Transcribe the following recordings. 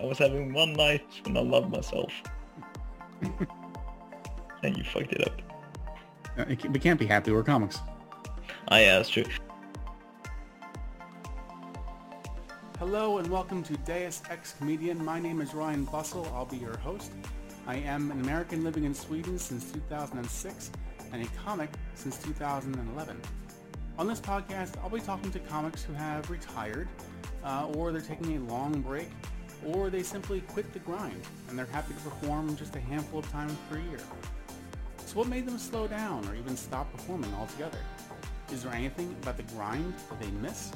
I was having one night when I loved myself. and you fucked it up. Uh, it ca- We can't be happy. We're comics. Ah, yeah, that's true. Hello and welcome to Deus Ex Comedian. My name is Ryan Bussell. I'll be your host. I am an American living in Sweden since 2006 and a comic since 2011. On this podcast, I'll be talking to comics who have retired, uh, or they're taking a long break, or they simply quit the grind and they're happy to perform just a handful of times per year. So what made them slow down or even stop performing altogether? Is there anything about the grind they miss?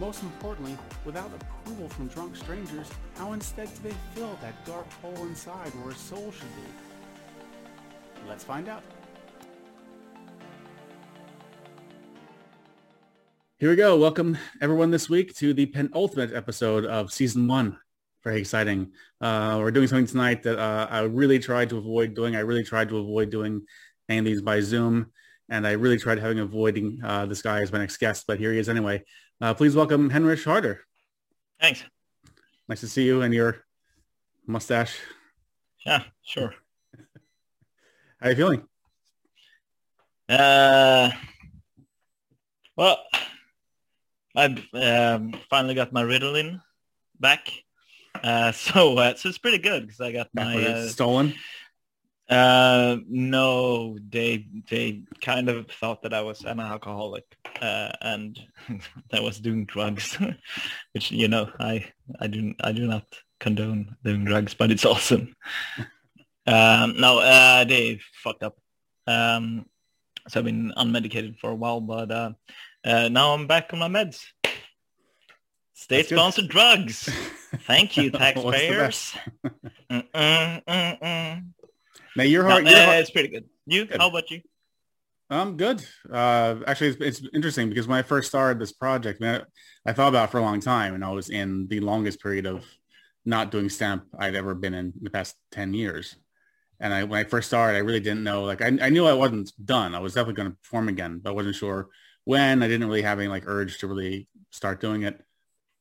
Most importantly, without approval from drunk strangers, how instead do they fill that dark hole inside where a soul should be? Let's find out. Here we go. Welcome everyone this week to the penultimate episode of season one. Very exciting. Uh, we're doing something tonight that uh, I really tried to avoid doing. I really tried to avoid doing any of these by Zoom, and I really tried having avoiding uh, this guy as my next guest, but here he is anyway. Uh, please welcome Henrich Harder. Thanks. Nice to see you and your mustache. Yeah, sure. How are you feeling? Uh, well, I've um, finally got my Ritalin back. Uh, so, uh, so it's pretty good because I got my uh, stolen? Uh, no, they they kind of thought that I was an alcoholic uh, and that I was doing drugs, which you know I I do I do not condone doing drugs, but it's awesome. um, no, uh, they fucked up. Um, so I've been unmedicated for a while, but uh, uh, now I'm back on my meds. State-sponsored drugs. Thank you, taxpayers. Mm-mm, mm-mm. Now your No, heart, your uh, heart it's pretty good. You? Good. How about you? I'm good. Uh, actually, it's, it's interesting because when I first started this project, man, I thought about it for a long time, and I was in the longest period of not doing stamp I'd ever been in the past ten years. And I, when I first started, I really didn't know. Like, I, I knew I wasn't done. I was definitely going to perform again, but I wasn't sure when. I didn't really have any like urge to really start doing it.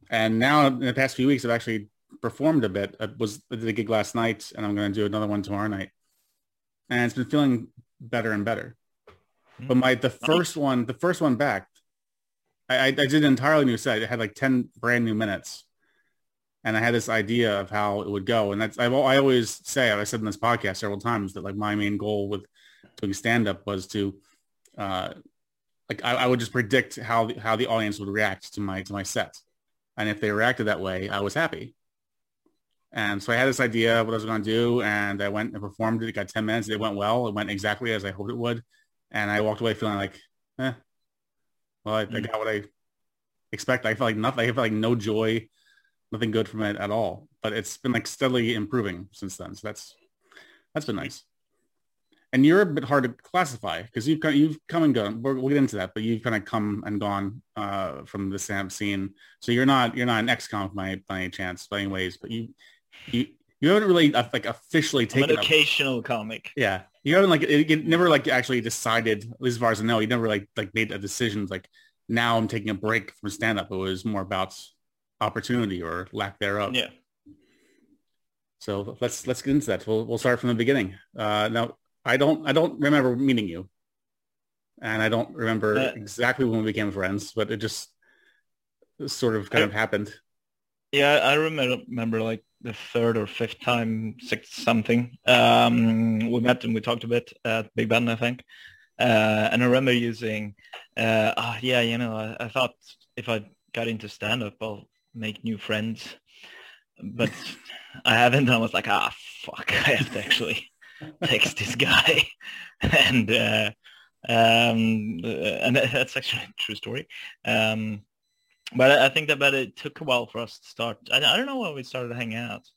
And now, in the past few weeks, I've actually performed a bit. I was I did a gig last night, and I'm going to do another one tomorrow night. And it's been feeling better and better. But my the first one, the first one back, I, I, I did an entirely new set. It had like ten brand new minutes, and I had this idea of how it would go. And that's I've, I always say I said in this podcast several times that like my main goal with doing stand up was to, uh, like I, I would just predict how the, how the audience would react to my to my set, and if they reacted that way, I was happy. And so I had this idea of what I was going to do, and I went and performed it. It got ten minutes. It went well. It went exactly as I hoped it would and I walked away feeling like, eh, well, I, I Mm. got what I expect. I felt like nothing. I felt like no joy, nothing good from it at all. But it's been like steadily improving since then. So that's that's been nice. And you're a bit hard to classify because you've kind you've come and gone. We'll, we'll get into that, but you've kind of come and gone uh, from the Sam scene. So you're not you're not an ex-con by by any chance, by any ways. But you you you haven't really uh, like officially I'm an taken. a- occasional comic. yeah, you haven't like it, it never like actually decided. At least as far as I know, you never like like made a decision like now I'm taking a break from stand up. It was more about opportunity or lack thereof. Yeah. So let's let's get into that. We'll we'll start from the beginning. Uh, now I don't I don't remember meeting you, and I don't remember Uh, exactly when we became friends, but it just sort of kind I- of happened. Yeah, I remember, remember like the third or fifth time, sixth something. Um, we met and we talked a bit at Big Ben, I think. Uh, and I remember using, uh, oh, yeah, you know, I, I thought if I got into stand-up, I'll make new friends. But I haven't. I was like, ah, fuck, I have to actually text this guy. and uh, um, uh, and that's actually a true story. Um, but I think that but it took a while for us to start. I, I don't know when we started hanging out.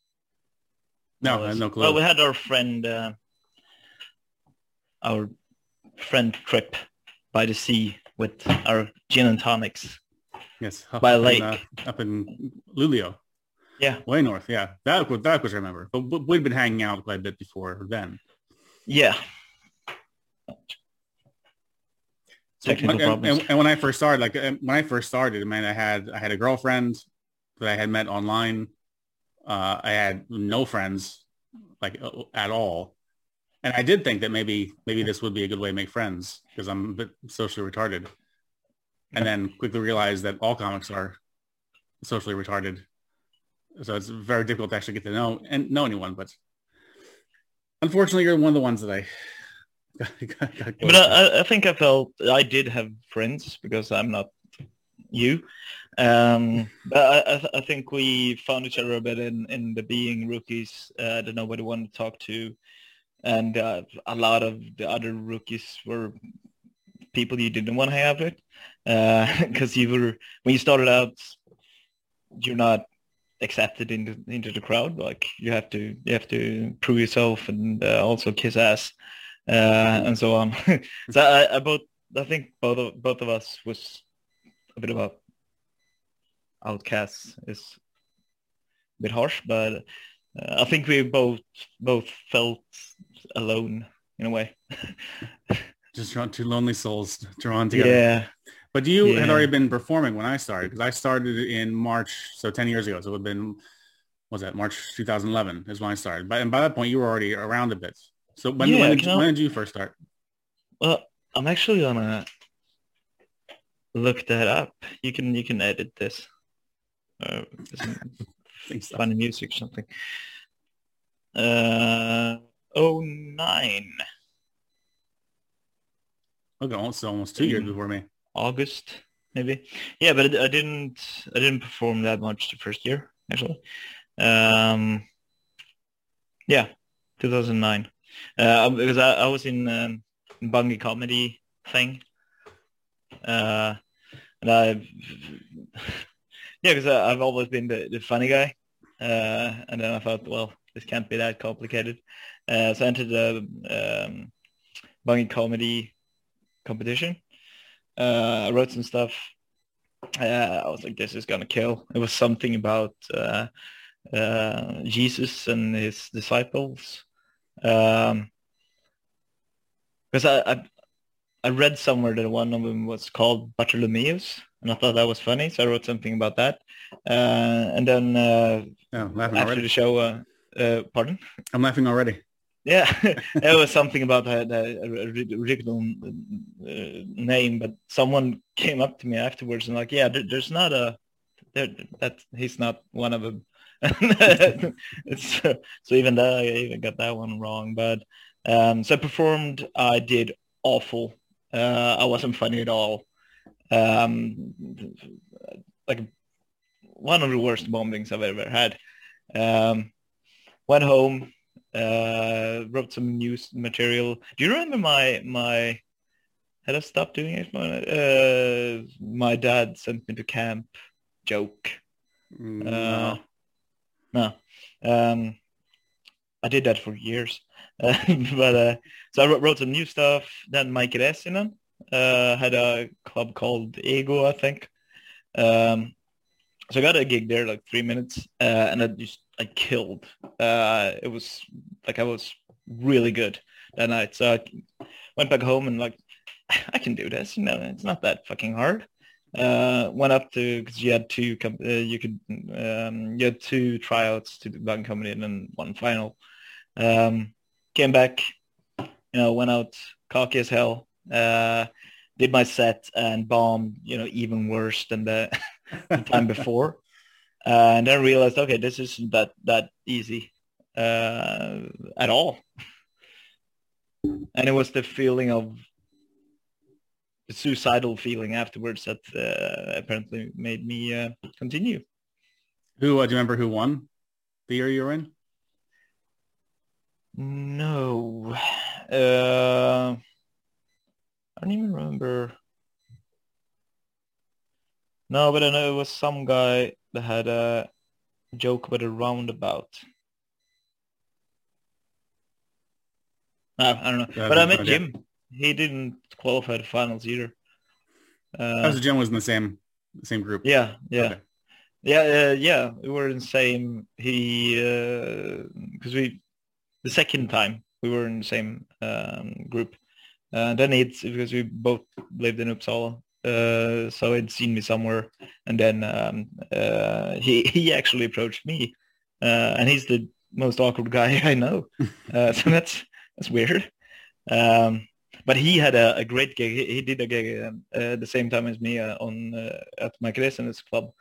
No, have no clue. Well, we had our friend, uh, our friend trip by the sea with our gin and tonics. yes, up by in, lake. uh, up in Luleå. Yeah. way north. Yeah, that was that was I remember. But we- we'd been hanging out quite a bit before then. Yeah. Technical problems. and, and when I first started, like uh, when I first started, man, I had I had a girlfriend that I had met online. uh, I had no friends like uh, at all. And I did think that maybe maybe this would be a good way to make friends because I'm a bit socially retarded. And then quickly realized that all comics are socially retarded. So it's very difficult to actually get to know and know anyone. But unfortunately, you're one of the ones that I. got, got but I, I, think I felt I did have friends because I'm not you. Um, but I, I, I, think we found each other a bit in, in the being rookies uh, that nobody wanted to talk to. And uh, a lot of the other rookies were people you didn't want to hang out with because uh, you were when you started out, you're not accepted into into the crowd. Like you have to you have to prove yourself and uh, also kiss ass uh, and so on. so I, I both I think both of both of us was a bit of a outcast is a bit harsh, but uh, I think we both both felt alone in a way. Just two lonely souls drawn together. Yeah. But you yeah. had already been performing when I started because I started in March, so 10 years ago. So it would have been, was that March 2011 is when I started. But and by that point, you were already around a bit. So when, yeah, when, did, you, when did you first start? Well, I'm actually gonna look that up. You can you can edit this. Uh, so. funny music or something. Uh, oh nine. Okay, almost almost two years before me. August, maybe. Yeah, but I didn't I didn't perform that much the first year actually. Um, yeah, 2009. Uh, because I, I was in um, Bungie comedy thing. Uh, and I, yeah, because I've always been the, the funny guy. Uh, and then I thought, well, this can't be that complicated. Uh, so I entered the um, Bungie comedy competition. Uh, I wrote some stuff. Uh, I was like, this is gonna kill. It was something about uh, uh, Jesus and his disciples. Um, because I, I, I read somewhere that one of them was called Bartholomeus, and I thought that was funny, so I wrote something about that. Uh, and then uh, oh, after already. the show, uh, uh, pardon? I'm laughing already. Yeah, it was something about that, original uh, name, but someone came up to me afterwards and like, yeah, there, there's not a, there, that he's not one of them. so, so even that, I even got that one wrong. But um, so I performed. I did awful. Uh, I wasn't funny at all. Um, like one of the worst bombings I've ever had. Um, went home, uh, wrote some news material. Do you remember my my? Had I stopped doing it? My, uh, my dad sent me to camp joke. No. Uh, no. Um, I did that for years. But uh, so I wrote, wrote, some new stuff. Then Mike Essinen uh, had a club called Ego, I think. Um, so I got a gig there like three minutes, uh, and I just I killed. Uh, it was like I was really good that night. So I went back home and like I can do this. You know, it's not that fucking hard. Uh, went up to because you had two. Uh, you could um, you had two tryouts to the band comedy and then one final. Um, came back, you know, went out cocky as hell. Uh, did my set and bombed, you know, even worse than the, the time before. Uh, and then realized, okay, this isn't that that easy uh, at all. And it was the feeling of the suicidal feeling afterwards that uh, apparently made me uh, continue. Who uh, do you remember who won the year you were in? No, uh, I don't even remember. No, but I know it was some guy that had a joke about a roundabout. No, I don't know. but I met Jim he didn't qualify the finals either. Uh, so Jim was in the same same group. Yeah, yeah, okay. yeah, uh, yeah. We were in the same. He because uh, we the second time we were in the same um, group. Uh, then it's because we both lived in Uppsala, uh, so he'd seen me somewhere, and then um, uh, he he actually approached me uh, and he's the most awkward guy I know. Uh, so that's that's weird. Um, but he had a, a great gig. He, he, did a gig uh, at the same time as me uh, on uh, at Michael Esen's club.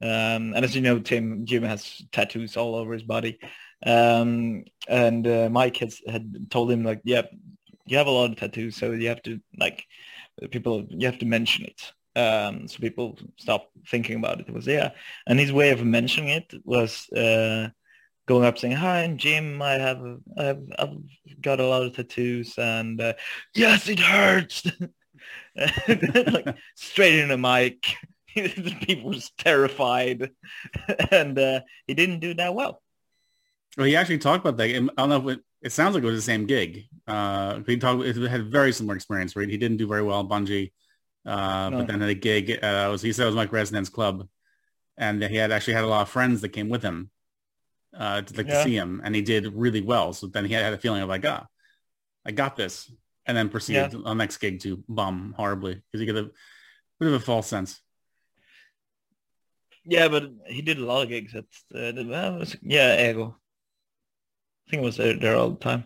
Um, and as you know, Tim Jim has tattoos all over his body. Um, and uh, Mike has had told him like, yeah, you have a lot of tattoos, so you have to like people you have to mention it. Um, so people stop thinking about it. It was yeah, and his way of mentioning it was uh, going up saying, "Hi, I'm Jim. I have I've, I've got a lot of tattoos, and uh, yes, it hurts." like straight in the mic. People was terrified, and uh, he didn't do that well. Well, he actually talked about that. I don't know if it, it sounds like it was the same gig. Uh, he talked. It had a very similar experience. Right, he didn't do very well in Bungee, uh, no. but then at a gig, uh, was he said it was Mike Resonance Club, and he had actually had a lot of friends that came with him uh, to like yeah. to see him, and he did really well. So then he had, had a feeling of like, ah, I got this, and then proceeded yeah. on next gig to bomb horribly because he got a bit of a false sense. Yeah, but he did a lot of gigs at uh, the, yeah, Ego. I think it was there, all the time.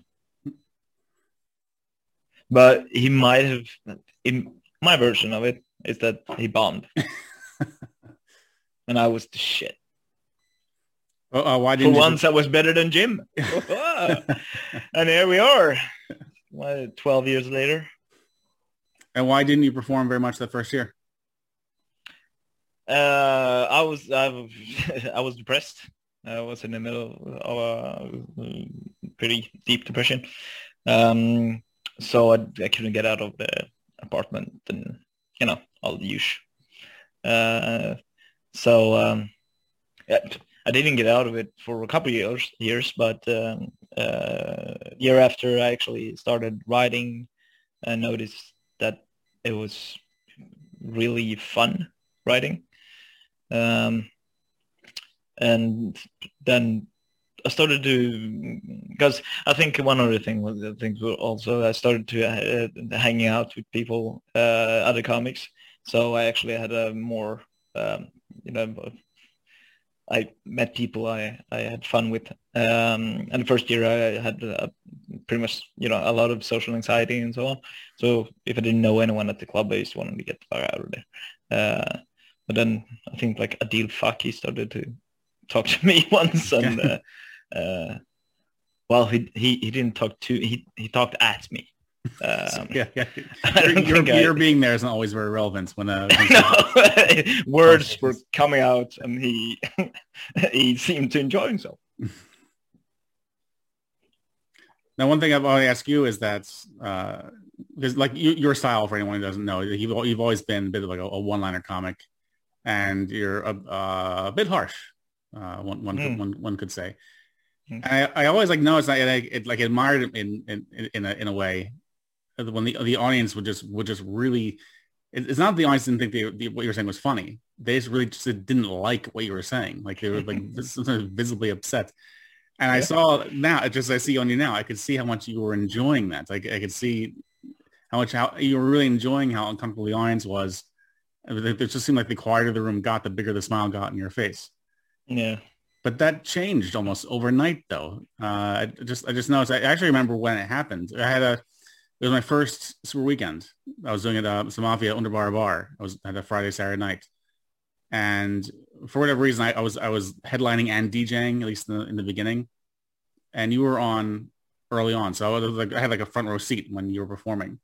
But he might have, in my version of it, is that he bombed. and I was the shit. Uh, why didn't For once, I was better than Jim. and here we are, what, 12 years later. And why didn't you perform very much the first year? Uh, I was I, was, I was depressed. I was in the middle of a pretty deep depression. Um, so I, I couldn't get out of the apartment and, you know, all the usual. Uh, so, um, yeah, I didn't get out of it for a couple years, years, but um, uh, year after I actually started writing, I noticed that it was really fun writing. Um, and then I started to because I think one other thing was the things were also I started to uh, hanging out with people, uh, other comics. So I actually had a more um, you know I met people I, I had fun with. Um, and the first year I had uh, pretty much, you know, a lot of social anxiety and so on. So if I didn't know anyone at the club, I just wanted to get the fuck out of there. Uh, but then I think like Adil Faki started to talk to me once and, uh, uh, well, he, he, he didn't talk to, he, he talked at me. Um, yeah, yeah. Your, being there isn't always very relevant when uh, no, words were coming out, and he he seemed to enjoy himself. Now, one thing I want to ask you is that uh, because like you, your style, for anyone who doesn't know, you've you've always been a bit of like a, a one-liner comic, and you're a, uh, a bit harsh. Uh, one one, mm. could, one one could say. Mm. I, I always like noticed I, I it, like admired in in in a in a way when the the audience would just would just really it's not the audience didn't think they, the, what you were saying was funny. They just really just didn't like what you were saying. Like they were like visibly upset. And yeah. I saw now, just I see on you now, I could see how much you were enjoying that. Like I could see how much how you were really enjoying how uncomfortable the audience was. It just seemed like the quieter the room got, the bigger the smile got in your face. Yeah. But that changed almost overnight, though. Uh, I just I just noticed. I actually remember when it happened. I had a it was my first super weekend. I was doing it at uh, Mafia Underbar Bar. I was at a Friday, Saturday night. And for whatever reason, I, I, was I was headlining and DJing, at least in the, in the beginning. And you were on early on. So I, like, I had like a front row seat when you were performing.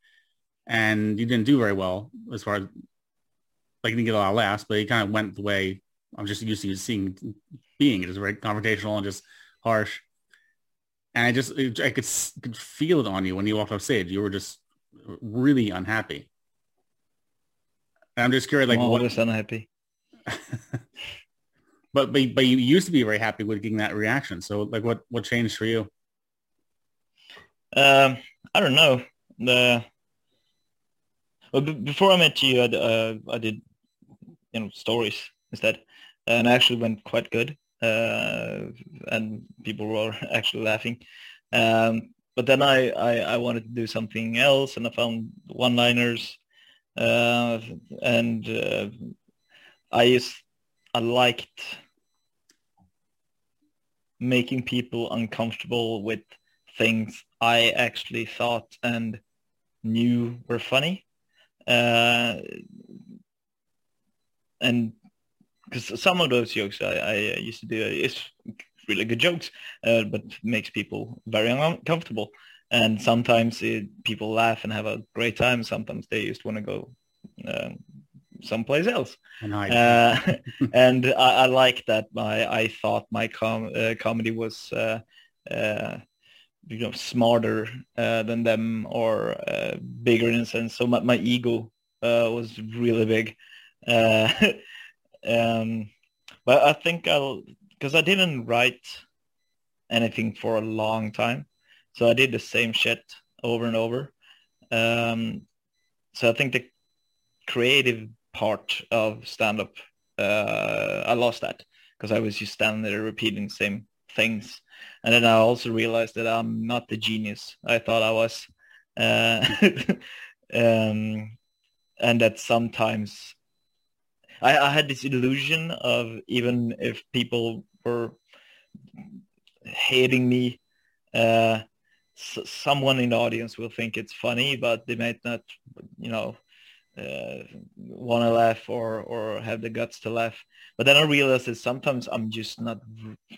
And you didn't do very well as far as, like you didn't get a lot of laughs, but you kind of went the way I'm just used to seeing being. It was very confrontational and just harsh and I just I could could feel it on you when you walked off stage. You were just really unhappy. And I'm just curious, like, what is unhappy? but but but you used to be very happy with getting that reaction. So like, what what changed for you? Um, I don't know. The well, b- before I met you, I, uh, I did you know stories instead, and actually went quite good uh, and people were actually laughing. Um, but then I, I, I, wanted to do something else, and I found one-liners, uh, and uh, I just I liked making people uncomfortable with things I actually thought and knew were funny. Uh, and because some of those jokes I, I used to do is really good jokes, uh, but makes people very uncomfortable. And sometimes it, people laugh and have a great time. Sometimes they just want to go uh, someplace else. And, uh, and I, I, like that. My I thought my com- uh, comedy was uh, uh, you know smarter uh, than them or uh, bigger in a sense. So my, my ego uh, was really big. Um, but I think I'll because I didn't write anything for a long time, so I did the same shit over and over. Um, so I think the creative part of stand-up, uh, I lost that because I was just standing there repeating the same things. And then I also realized that I'm not the genius I thought I was. Uh, um, and that sometimes I, I, had this illusion of even if people were hating me, uh, someone in the audience will think it's funny, but they might not, you know, uh, want to laugh or or have the guts to laugh. But then I realized that sometimes I'm just not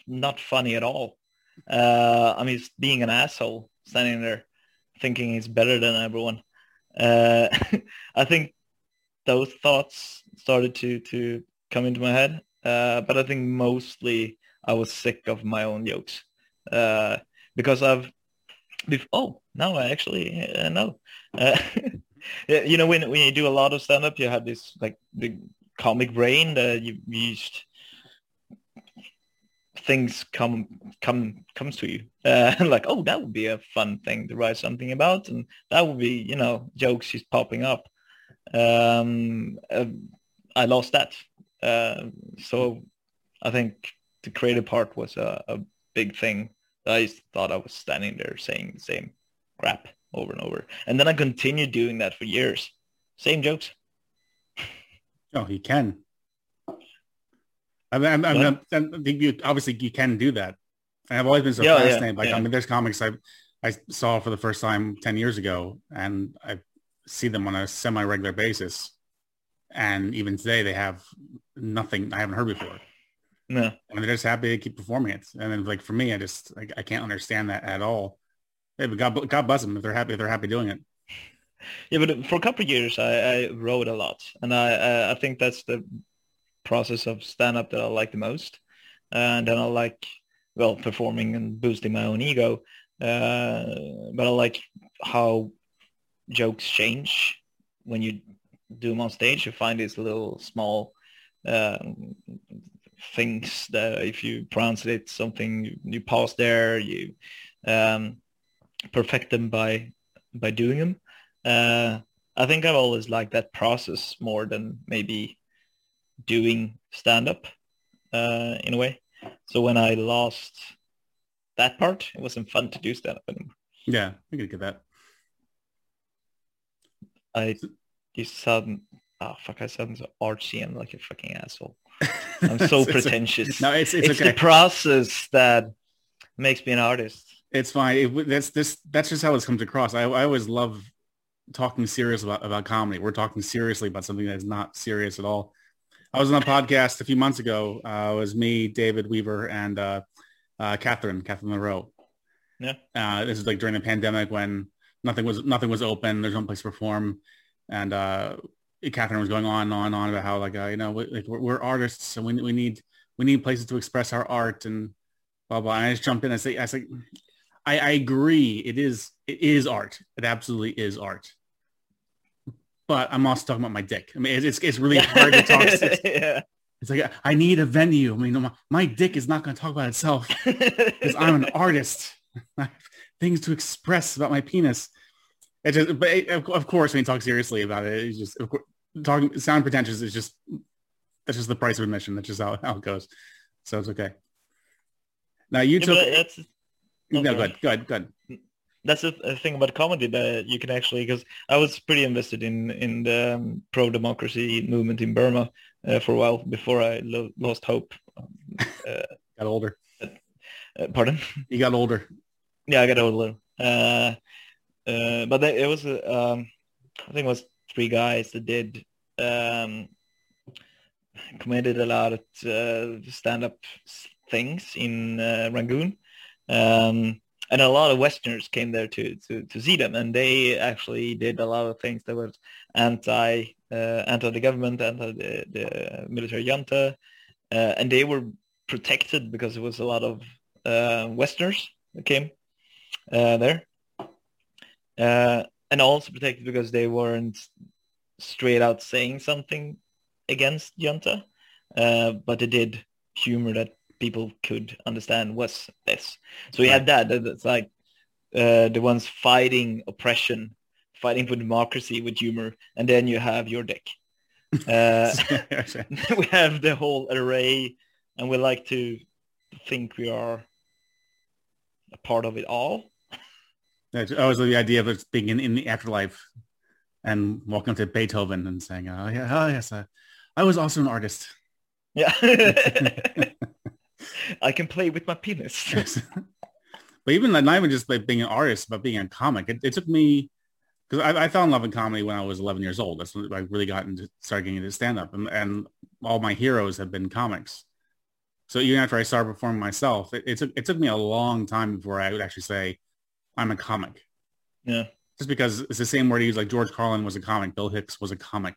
not funny at all. Uh, I'm just being an asshole standing there thinking he's better than everyone. Uh, I think those thoughts started to to come into my head. Uh, but I think mostly I was sick of my own jokes uh, because I've. Oh, now I actually uh, know. Uh, you know, when when you do a lot of stand up, you have this like the comic brain that you used things come come comes to you uh, like oh that would be a fun thing to write something about and that would be you know jokes just popping up um, uh, i lost that uh, so i think the creative part was a, a big thing i thought i was standing there saying the same crap over and over. And then I continued doing that for years. Same jokes. Oh, you can. I mean, I, I, I think you obviously you can do that. And I've always been so yeah, fascinated. Yeah, like, yeah. I mean, there's comics I I saw for the first time ten years ago, and I see them on a semi-regular basis. And even today, they have nothing I haven't heard before. No, I mean, they're just happy to keep performing it. And then, like for me, I just like, I can't understand that at all. Hey, but God, God bless them if they're happy. If they're happy doing it. Yeah, but for a couple of years, I, I wrote a lot, and I, I, I think that's the process of stand up that I like the most. And then I like well performing and boosting my own ego, uh, but I like how jokes change when you do them on stage. You find these little small uh, things that if you pronounce it something, you pause there, you um, perfect them by by doing them. Uh, I think I've always liked that process more than maybe doing stand up uh, in a way. So when I lost that part, it wasn't fun to do stand up anymore. Yeah, I can get that. I you sound oh fuck, I artsy and like a fucking asshole. I'm so pretentious. no, it's it's, it's okay. the process that makes me an artist. It's fine. It, that's this. That's just how it comes across. I, I always love talking serious about, about comedy. We're talking seriously about something that's not serious at all. I was on a podcast a few months ago. Uh, it was me, David Weaver, and uh, uh, Catherine, Catherine Monroe. Yeah. Uh, this is like during the pandemic when nothing was nothing was open. There's no place to perform, and uh, Catherine was going on and on and on about how like uh, you know like we're, we're artists and we we need we need places to express our art and blah blah. And I just jump in and say I say I, I agree. It is it is art. It absolutely is art. But I'm also talking about my dick. I mean, it's it's really hard to talk. It's, yeah. it's like I need a venue. I mean, my, my dick is not going to talk about itself because I'm an artist. I have things to express about my penis. It just, but it, of course, when you talk seriously about it, it's just of course, talking sound pretentious is just that's just the price of admission. That's just how, how it goes. So it's okay. Now you yeah, took. Okay. No, good, good, good. That's the thing about comedy that you can actually, because I was pretty invested in in the um, pro democracy movement in Burma uh, for a while before I lo- lost hope. Uh, Got older. Uh, pardon? You got older. Yeah, I got older. Uh, but they, it was, um, I think it was three guys that did um, committed a lot of uh, stand-up things in uh, Rangoon. Um, and a lot of Westerners came there to, to, to see them, and they actually did a lot of things that was anti uh, anti the government, anti the, the military junta, uh, and they were protected because there was a lot of uh, Westerners that came uh, there, uh, and also protected because they weren't straight out saying something against junta, uh, but they did humor that people could understand was this. So we had that. It's like uh, the ones fighting oppression, fighting for democracy with humor, and then you have your dick. Uh, we have the whole array, and we like to think we are a part of it all. I always the idea of being in, in the afterlife and walking up to Beethoven and saying, "Oh yeah, oh yes, I, I was also an artist." Yeah. I can play with my penis. but even not even just like being an artist, but being a comic, it, it took me because I, I, fell in love with comedy when I was 11 years old. That's when I really got into started getting into stand up, and, and all my heroes have been comics. So even after I started performing myself, it, it took it took me a long time before I would actually say I'm a comic. Yeah. Just because it's the same word he use. Like George Carlin was a comic, Bill Hicks was a comic.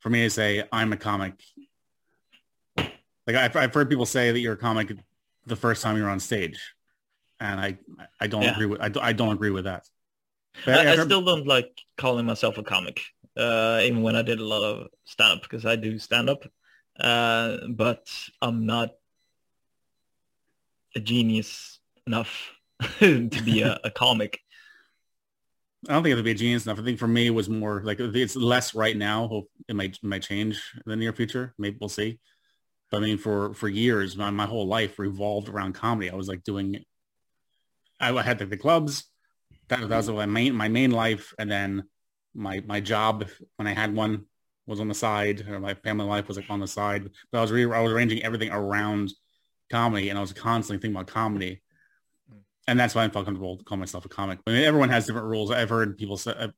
For me to say I'm a comic like I've, I've heard people say that you're a comic the first time you're on stage, and I I don't yeah. agree with I, I don't agree with that. I, I, still don't like calling myself a comic, uh, even when I did a lot of stand up because I do stand up, uh, but I'm not a genius enough to be a, a comic. I don't think it'll be a genius enough. I think for me it was more like it's less right now. Hope it might it might change in the near future. Maybe we'll see. But I mean, for for years, my, my whole life revolved around comedy. I was like doing, I had like the clubs. That, that was my main my main life, and then my my job when I had one was on the side, or my family life was like on the side. But I was re- I was arranging everything around comedy, and I was constantly thinking about comedy, and that's why I felt comfortable to call myself a comic. I mean, everyone has different rules. I've heard people say,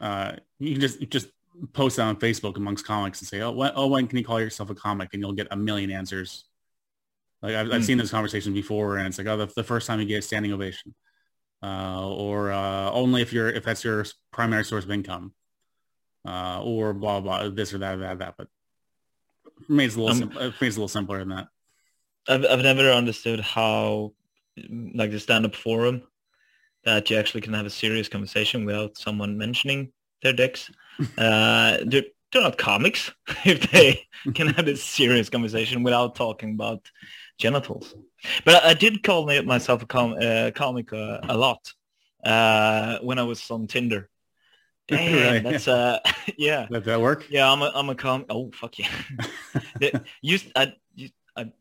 uh, you can just just post that on Facebook amongst comics and say, oh, when, oh, when can you call yourself a comic? And you'll get a million answers. Like I've, mm. I've seen this conversation before, and it's like, oh, the, the first time you get a standing ovation, uh, or uh, only if you're if that's your primary source of income, uh, or blah blah this or that that that. But for me, it's a little um, sim- for me, it's a little simpler than that. I've I've never understood how like the stand-up forum that you actually can have a serious conversation without someone mentioning their dicks. Uh, they're, they're not comics if they can have a serious conversation without talking about genitals. But I, I did call myself a com- uh, comic uh, a lot uh, when I was on Tinder. Damn, right. that's uh, yeah. Let that work? Yeah, I'm a I'm a com. Oh fuck yeah! they, used I, I,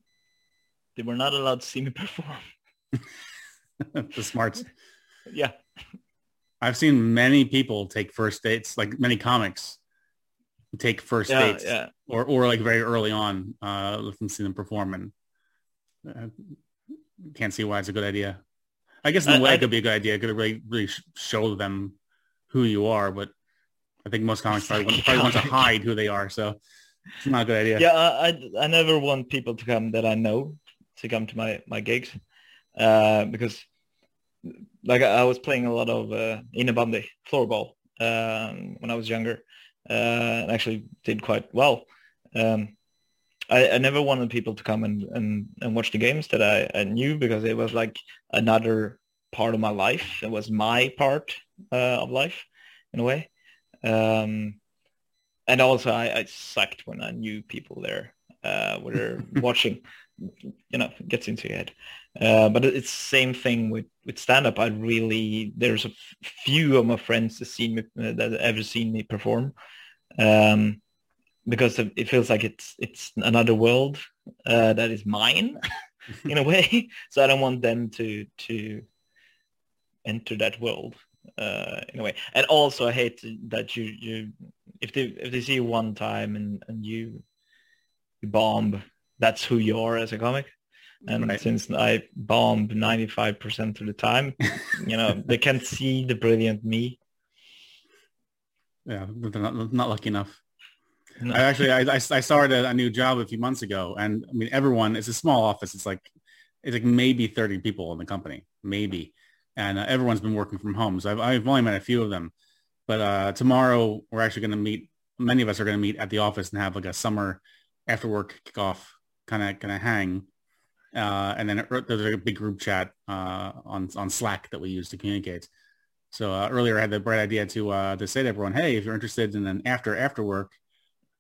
they were not allowed to see me perform. the smarts. Yeah. I've seen many people take first dates, like many comics take first yeah, dates yeah. or, or like very early on, uh, from see them perform and uh, can't see why it's a good idea. I guess in a way it could be a good idea. It could really, really show them who you are, but I think most comics probably, want, probably want to hide who they are. So it's not a good idea. Yeah. I, I never want people to come that I know to come to my, my gigs, uh, because like I was playing a lot of uh, innebandy, floorball, um, when I was younger, uh, and actually did quite well. Um, I, I, never wanted people to come and, and, and watch the games that I, I, knew because it was like another part of my life. It was my part uh, of life in a way. Um, and also I, I, sucked when I knew people there uh, were watching, you know, gets into your head. Uh, but it's same thing with, with stand-up. I really, there's a few of my friends that seen me, uh, that ever seen me perform. Um, because it feels like it's it's another world uh, that is mine in a way. So I don't want them to to enter that world uh, in a way. And also, I hate that you you if they if they see you one time and and you you bomb, that's who you are as a comic. And Right. since I bomb 95% of the time, you know, they can't see the brilliant me. Yeah, they're not, not lucky enough. No. I actually, I, I, I started a new job a few months ago, and I mean, everyone. It's a small office. It's like, it's like maybe thirty people in the company, maybe, and uh, everyone's been working from home. So I've, I've only met a few of them, but uh, tomorrow we're actually going to meet. Many of us are going to meet at the office and have like a summer after work kickoff kind of kind of hang, uh, and then it- there's a big group chat uh, on on Slack that we use to communicate. So uh, earlier I had the bright idea to uh, to say to everyone, hey, if you're interested in an after after work,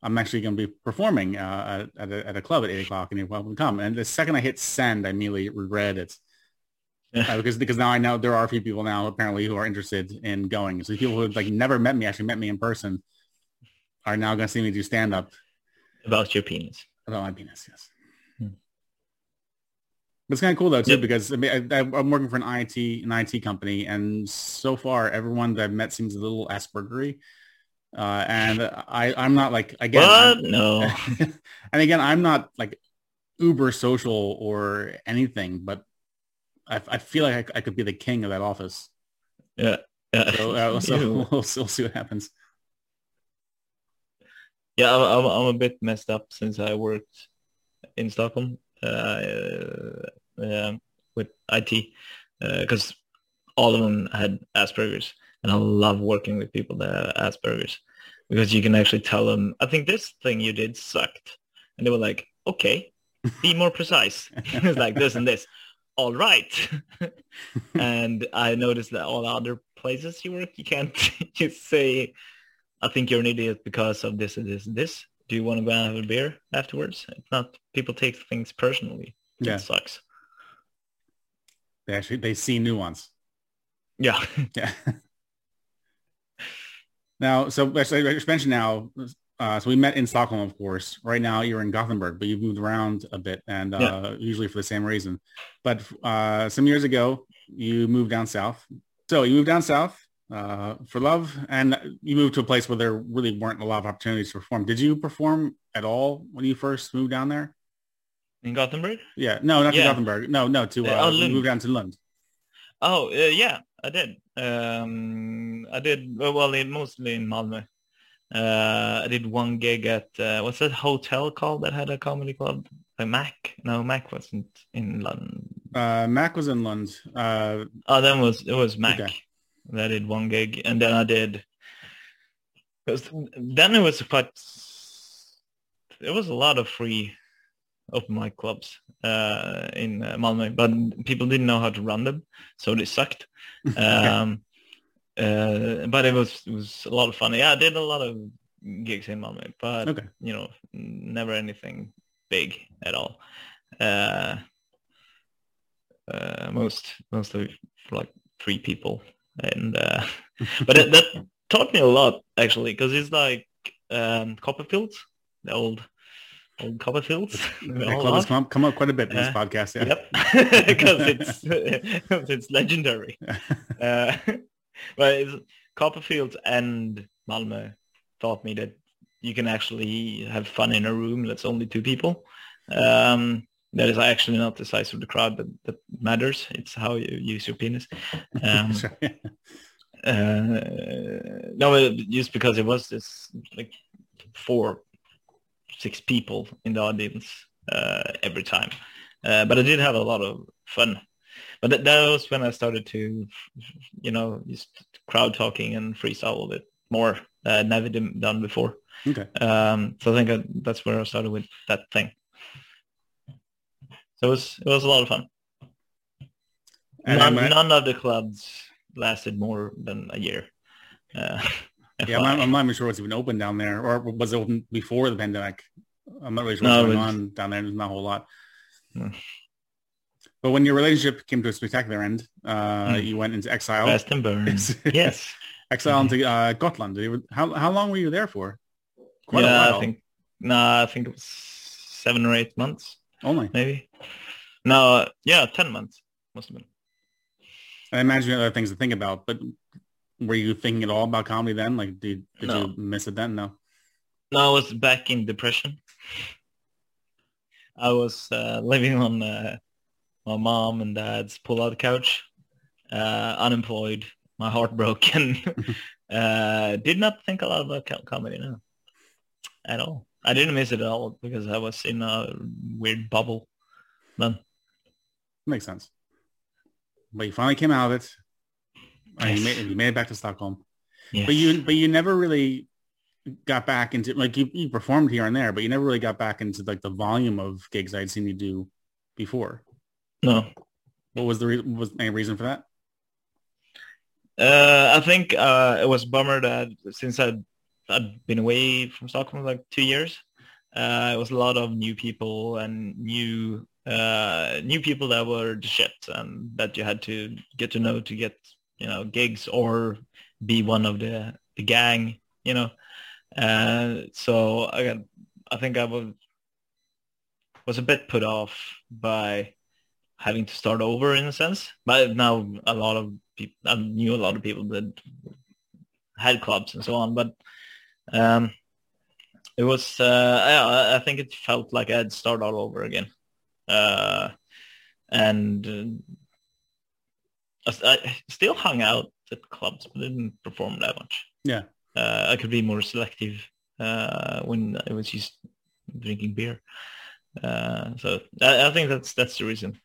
I'm actually going to be performing uh, at, a, at a club at eight o'clock, and you're welcome to come. And the second I hit send, I immediately regret it uh, because because now I know there are a few people now apparently who are interested in going. So people who like never met me actually met me in person are now going to see me do stand up About your penis. about my penis. Yes. It's kind of cool though too Yep. because I mean, I, I'm working for an IT an IT company, and so far everyone that I've met seems a little Aspergery. Uh, and I, I'm not like again. What? No. and again, I'm not like uber social or anything, but I, I feel like I, I could be the king of that office. Yeah. Yeah. So, uh, so we'll, we'll see what happens. Yeah, I'm, I'm, a bit messed up since I worked in Stockholm Uh, uh, with IT because uh, all of them had Asperger's, and I love working with people that have Asperger's because you can actually tell them, I think this thing you did sucked, and they were like, okay, be more precise. it's like this and this. All right. and I noticed that all other places you work, you can't just say, I think you're an idiot because of this and this and this. Do you want to go and have a beer afterwards? It's not, people take things personally. Yeah, It sucks. they actually they see nuance. Yeah. Yeah. now, so as I just mentioned now, uh, so we met in Stockholm, of course. Right now you're in Gothenburg, but you've moved around a bit and uh, Yeah. usually for the same reason. But uh, some years ago, you moved down south. So you moved down south uh, for love and you moved to a place where there really weren't a lot of opportunities to perform. Did you perform at all when you first moved down there? In Gothenburg? Yeah, no, not to Gothenburg. No, no, to Uh, uh, oh, move down to Lund. Oh, uh, yeah, I did. Um, I did, well, well, in, mostly in Malmö. Uh, I did one gig at, uh, what's that hotel called that had a comedy club? Uh, Mac? No, Mac wasn't in London. Uh, Mac was in London. Uh, Oh, then was it was Mac. Okay. I did one gig, and then I did. Because then it was quite. There was a lot of free open mic clubs uh, in uh, Malmö, but people didn't know how to run them, so they sucked. Um, uh, but it was it was a lot of fun. Yeah, I did a lot of gigs in Malmö, but Okay. you know, never anything big at all. Uh, uh, most mostly for like three people, and uh, but it, that taught me a lot actually because it's like um, Copperfields, the old old Copperfields. that club has come up, come up quite a bit in this Uh, podcast. Yeah. Yep, because it's it's legendary. Uh, but it's, Copperfield and Malmö taught me that you can actually have fun in a room that's only two people. Um, that is actually not the size of the crowd that, that matters. It's how you use your penis. Um, uh, no, just because it was this like four, six people in the audience uh, every time. Uh, but I did have a lot of fun. But that, that was when I started to, you know, just crowd talking and freestyle a bit more. Uh, never done done before. Okay. Um, so I think I, that's where I started with that thing. So it was it was a lot of fun. And none, I'm none of the clubs lasted more than a year. Uh, yeah, I'm not, I'm not even sure what's even open down there, or was it open before the pandemic? I'm not really sure No, what's going on down there. There's not a whole lot. No. But when your relationship came to a spectacular end, uh, Mm. you went into exile. Rest and burn. yes. exile into uh, Gotland. How how long were you there for? Quite a yeah, while. I think. No, I think it was seven or eight months, Only. maybe. No, yeah, ten months must have been. I imagine other things to think about, but were you thinking at all about comedy then? Like, did, did No. you miss it then? No. No, I was back in depression. I was uh, living on uh, my mom and dad's pull-out couch, uh, unemployed, my heart broken. uh, did not think a lot about comedy, no, at all. I didn't miss it at all because I was in a weird bubble then. Makes sense. But you finally came out of it. Yes. You, made, you made it back to Stockholm. Yes. But you but you never really got back into like you, you performed here and there, but you never really got back into like the volume of gigs I'd seen you do before. no. What was the re- was any reason for that? Uh, I think uh, it was a bummer that since I'd, I'd been away from Stockholm like two years, uh, it was a lot of new people and new uh, new people that were the shit and that you had to get to know to get you know gigs or be one of the the gang, you know. Uh, so I got, I think I was was a bit put off by having to start over in a sense. But now a lot of people, I knew a lot of people that had clubs and so on. But um, it was, uh, I, I think it felt like I'd start all over again. Uh, and uh, I, I still hung out at clubs, but didn't perform that much. Yeah. Uh, I could be more selective uh, when I was just drinking beer. Uh, so I, I think that's that's the reason.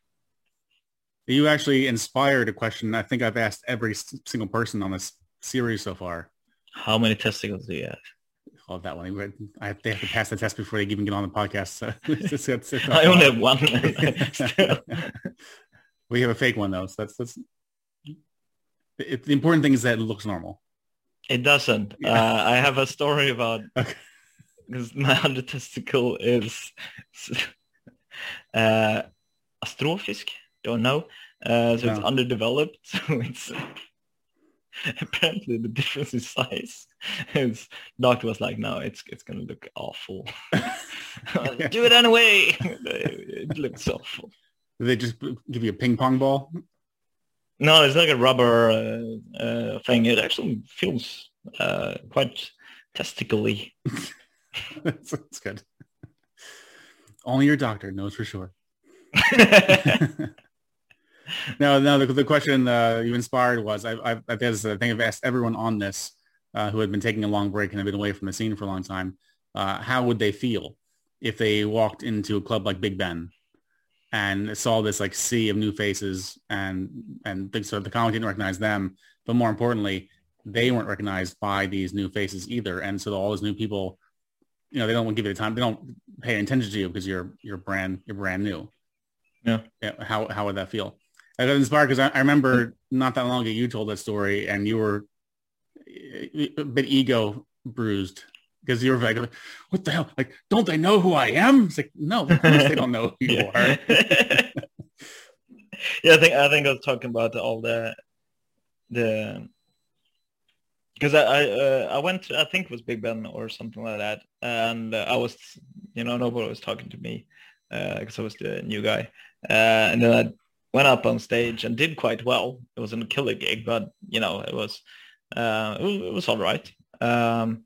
You actually inspired a question I think I've asked every single person on this series so far. How many testicles do you have? Oh, that one. I have, they have to pass the test before they even get on the podcast. So it's- it's- it's- I only have one. We have a fake one though. So that's that's. It, the important thing is that it looks normal. It doesn't. Yeah. Uh, I have a story about Okay. because my other testicle is uh, astrophisk. Don't know. Uh, so it's underdeveloped. So it's apparently the difference in size. Is doctor was like, no, it's it's gonna look awful. Do it anyway. it looks awful. Do they just give you a ping pong ball? No, it's like a rubber uh, uh, thing. It actually feels uh, quite testically that's, that's good. Only your doctor knows for sure. No, no. The, the question uh, you inspired was I, I, I think I've asked everyone on this uh, who had been taking a long break and have been away from the scene for a long time. Uh, how would they feel if they walked into a club like Big Ben and saw this like sea of new faces and and think so the comic didn't recognize them, but more importantly, they weren't recognized by these new faces either, and so all those new people, you know, they don't give you the time. They don't pay attention to you because you're you're brand you're brand new. Yeah. yeah how how would that feel? I got inspired because I, I remember not that long ago you told that story and you were a bit ego bruised because you were like, what the hell? Like, don't they know who I am? It's like, no, of course they don't know who you are. yeah, I think I think I was talking about all the the because I I, uh, I went to, I think it was Big Ben or something like that, and uh, I was you know nobody was talking to me because I was the new guy, uh, and then I went up on stage and did quite well. It wasn't a killer gig, but you know it was uh, it was, it was all right. Um,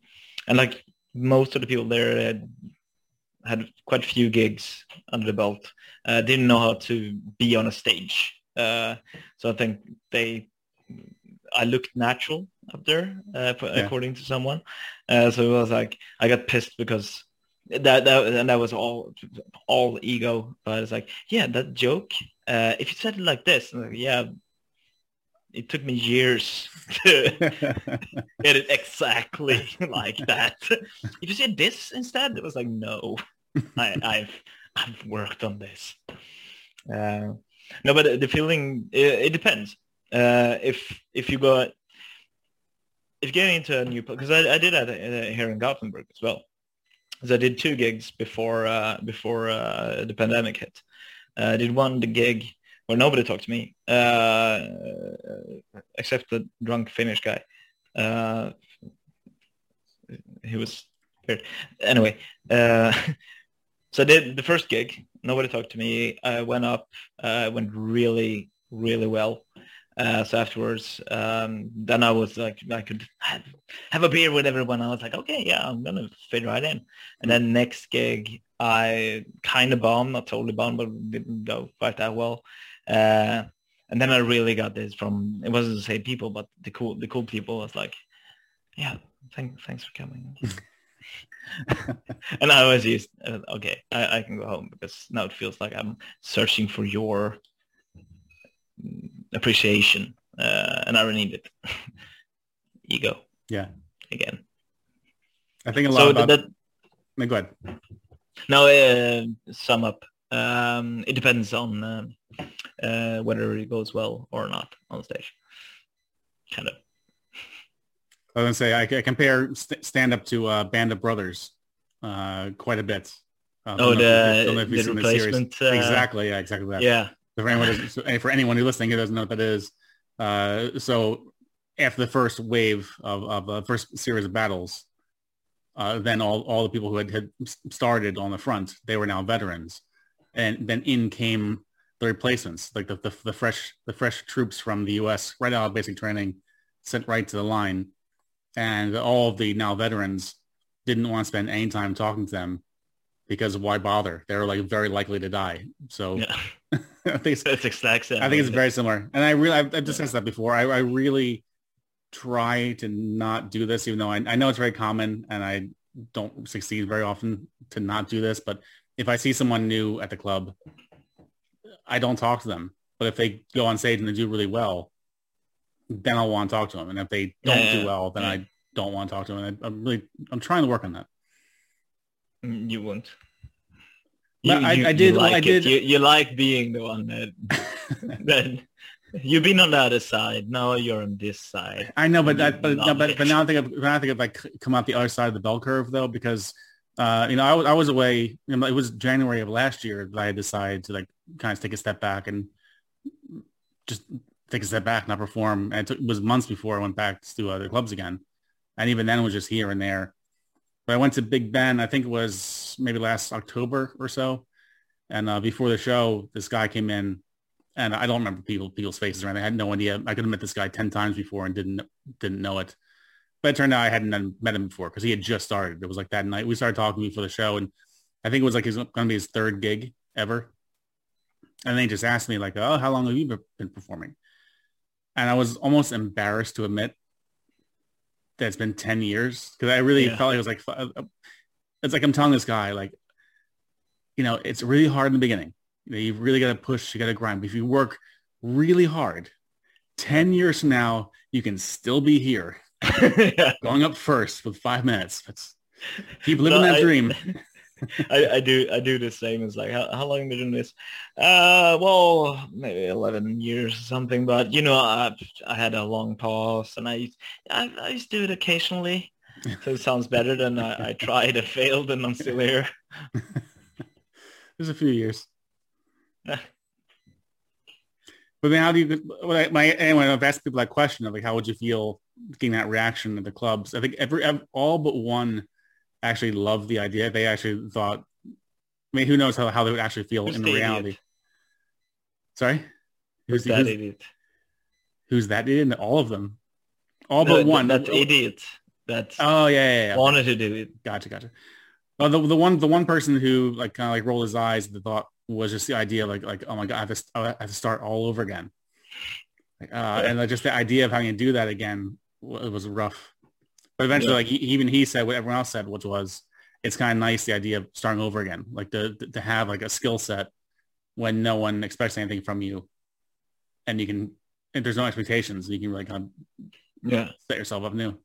and like most of the people there had, had quite a few gigs under the belt. Uh, didn't know how to be on a stage. Uh, so I think they, I looked natural up there, uh, Yeah. according to someone. Uh, so it was like I got pissed because that that and that was all all ego. But it's like, yeah, that joke. Uh, if you said it like this, like, yeah, it took me years to get it exactly like that. If you said this instead, it was like, no, I, I've I've worked on this. Uh, no, but the feeling it, it depends. Uh, if if you got if getting into a new because I, I did that uh, here in Gothenburg as well. So I did two gigs before uh, before uh, the pandemic hit. Uh, I did one the gig where nobody talked to me uh, except the drunk Finnish guy. Uh, he was weird. Anyway, uh, so I did the first gig. Nobody talked to me. I went up. Uh, went really, really well. Uh, so afterwards, um, then I was like, I could have, have a beer with everyone. I was like, okay, yeah, I'm gonna fit right in. And then next gig, I kind of bombed, not totally bombed, but didn't go quite that well. Uh, and then I really got this from it wasn't the same people, but the cool the cool people was like, yeah, thank, thanks for coming. and I was used, uh, okay, I, I can go home because now it feels like I'm searching for your appreciation, uh, and I don't need it. Ego. Yeah. Again. I think a lot So about. that, No, go ahead. now, uh, sum up. Um, it depends on um uh, whether it goes well or not on stage. Kind of. I was gonna say I, I compare st- stand up to uh, Band of Brothers uh, quite a bit. Uh, Oh, don't know if you- the, don't know if you've the replacement. Exactly, yeah, exactly that. Yeah. For anyone, so- for anyone who listening who doesn't know what that is, uh, so after the first wave of, of the first series of battles, uh, then all, all the people who had, had started on the front, they were now veterans, and then in came the replacements, like the, the, the fresh the fresh troops from the U.S. right out of basic training, sent right to the line, and all of the now veterans didn't want to spend any time talking to them because why bother? They were like very likely to die. So Yeah. I think it's, same. I think it's very similar. And I really, I've, I've discussed that before. I, I really try to not do this, even though I, I know it's very common and I don't succeed very often to not do this. But if I see someone new at the club, I don't talk to them. But if they go on stage and they do really well, then I'll want to talk to them. And if they don't Yeah, do well, then yeah. I don't want to talk to them. And I, I'm really, I'm trying to work on that. Mm, You won't. But I- I did- like I did- You, you like being the one that, that you've been on the other side. Now you're on this side. I know, but that, but, love but, but now I think I've, now I think I've like come out the other side of the bell curve though, because, uh, you know, I was, I was away, you know, it was January of last year that I decided to like kind of take a step back and just take a step back, not perform. And it, took, it was months before I went back to other clubs again. And even then it was just here and there. But I went to Big Ben, I think it was maybe last October or so. And uh, before the show, this guy came in and I don't remember people people's faces or anything. I had no idea. I could have met this guy ten times before and didn't didn't know it. But it turned out I hadn't met him before because he had just started. It was like that night we started talking before the show, and I think it was like his going to be his third gig ever. And they just asked me like, "Oh, how long have you been performing?" And I was almost embarrassed to admit that it's been ten years because I really Yeah. felt like it was like uh, it's like I'm telling this guy like, you know, it's really hard in the beginning. You know, you've really got to push, you got to grind. But if you work really hard, 10 years from now, you can still be here yeah. going up first with five minutes. Let's keep living No, that I- dream. I, I do I do the same. It's like how, how long have you been doing this? Uh, well, maybe eleven years or something. But you know, I I had a long pause, and I used- I, I used to do it occasionally. So it sounds better than I, I tried and failed, and I'm still here. There's a few years. But then how do you, I, my, anyway, I've asked people that question of like, how would you feel getting that reaction at the clubs? I think every, ev all but one actually loved the idea. They actually thought, I mean, who knows how, how they would actually feel Who's in the reality. idiot? Sorry? Who's the- that idiot? who's that idiot? All of them. All No, but one. That idiot that Oh yeah, yeah, yeah. wanted to do it. Gotcha, gotcha. Well, the, the one the one person who like kind of like rolled his eyes at the thought was just the idea like like oh my god I have to, I have to start all over again, uh, and like, just the idea of having to do that again was rough. But eventually, Yeah. like he, even he said what everyone else said, which was it's kind of nice the idea of starting over again, like to to have like a skill set when no one expects anything from you, and you can and there's no expectations, you can really kind of Yeah. set yourself up new.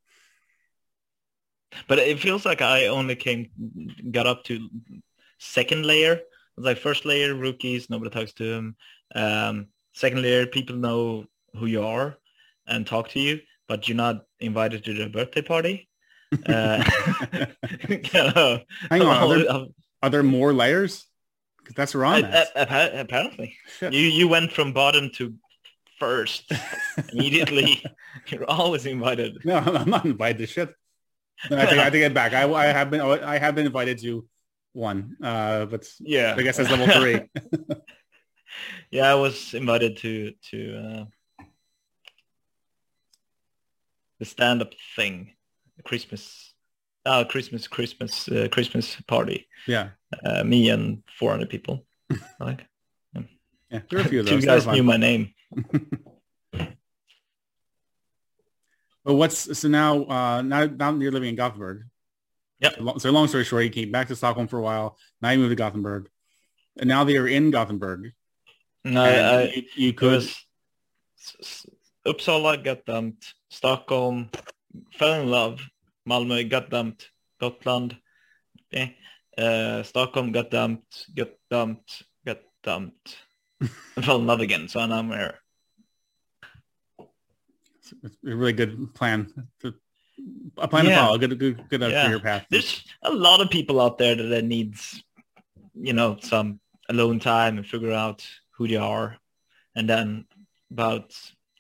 But it feels like I only came, got up to second layer. It was like first layer, rookies, nobody talks to them. Um, second layer, people know who you are and talk to you, but you're not invited to the birthday party. Uh, kind Hang on, are there, uh, are there more layers? 'Cause that's where I'm uh, at. apparently, Shit. you you went from bottom to first immediately. You're always invited. No, I'm not invited to shit. No, I think I take it back. I, I have been I have been invited to one, uh, but Yeah, I guess that's level three. yeah, I was invited to to uh, the stand-up thing, Christmas, uh, Christmas, Christmas, uh, Christmas party. Yeah. Uh, me and 400 people. like, Yeah. There are a few of those. They're guys knew my name. But what's so now? Uh, now, now you're living in Gothenburg. Yep. So long, so long story short, you came back to Stockholm for a while. Now you moved to Gothenburg, and now that you're in Gothenburg, No, I, you, you could. was Uppsala got dumped, Stockholm fell in love, Malmö got dumped, Gotland, eh, uh, Stockholm got dumped, got dumped, got dumped, and fell in love again. So now I'm here. It's a really good plan. To, a plan to Yeah. follow. Good, good, good Yeah. career path. There's a lot of people out there that needs, you know, some alone time and figure out who they are, and then about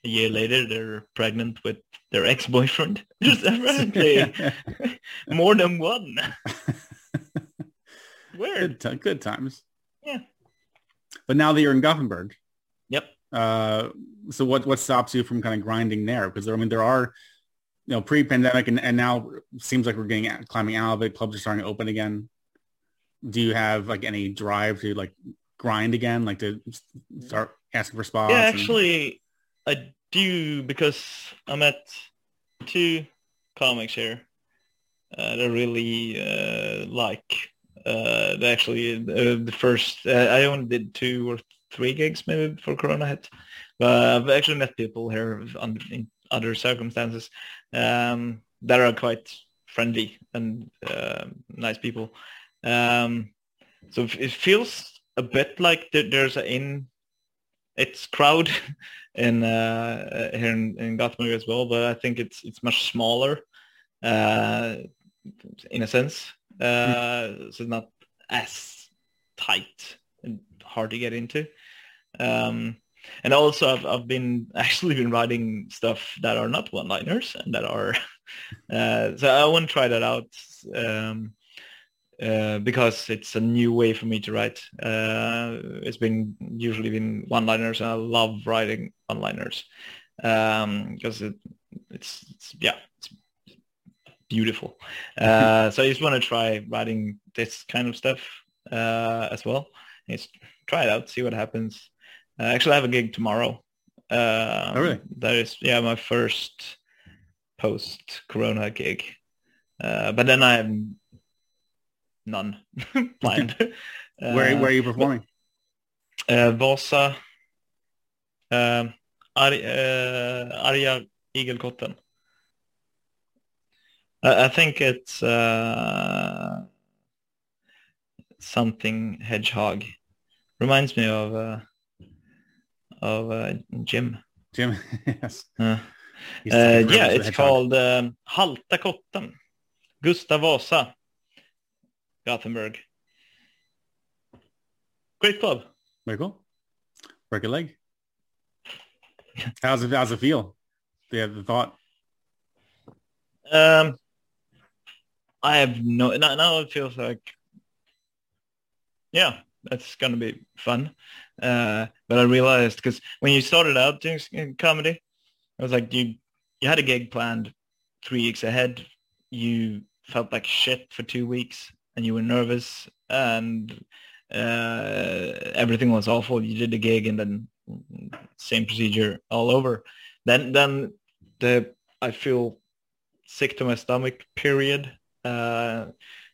a year later they're pregnant with their ex-boyfriend. There's apparently more than one. Weird. good, ti- good times. Yeah. But now that you're in Gothenburg, Yep. uh, so what what stops you from kind of grinding there? Because I mean, there are, you know, pre-pandemic and, and now seems like we're getting climbing out of it. Clubs are starting to open again. Do you have like any drive to like grind again, like to start asking for spots? Yeah, actually, I do because I met two comics here uh, that I really uh, like. Uh, actually, uh, the first, uh, I only did two or three gigs maybe before Corona hit, but I've actually met people here in other circumstances um, that are quite friendly and uh, nice people. Um, so it feels a bit like there's an in its crowd in uh, here in, in Gothenburg as well, but I think it's it's much smaller uh, in a sense. Uh, so it's not as tight and hard to get into. Um, and also, I've, I've been actually been writing stuff that are not one-liners and that are. Uh, so I want to try that out um, uh, because it's a new way for me to write. Uh, it's been usually been one-liners, and I love writing one-liners because it, it's, it's yeah, it's beautiful. Uh, so I just want to try writing this kind of stuff uh, as well. Just try it out, see what happens. Uh, actually, I have a gig tomorrow. Uh, Oh, really? That is, yeah, my first post-Corona gig. Uh, but then I have none planned. where Uh, where are you performing? uh, Vasa, um, Ar- uh, Arja Igelkotten. I, I think it's uh, something hedgehog. Reminds me of uh, of uh, Jim. Jim. yes. Uh, uh, yeah, Hedgehog. it's called um, Halta kotten. Gustav Vasa, Gothenburg. Great club. Very cool. Break a leg. How's it how's it feel? Yeah, the thought. Um, I have no now, now it feels like yeah, that's gonna be fun. Uh, but I realized because when you started out doing comedy, I was like you you had a gig planned three weeks ahead. You felt like shit for two weeks, and you were nervous, and uh, everything was awful. You did the gig, and then same procedure all over. Then then the I feel sick to my stomach period uh,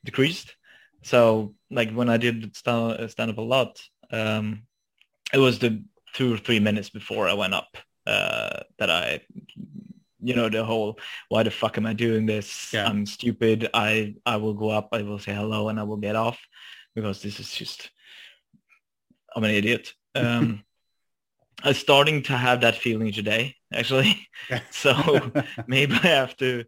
decreased. So like when I did stand, stand up a lot, um, it was the two or three minutes before I went up uh, that I, you know, the whole why the fuck am I doing this? Yeah. I'm stupid. I I will go up. I will say hello and I will get off because this is just I'm an idiot. Um, I'm starting to have that feeling today, actually. so maybe I have to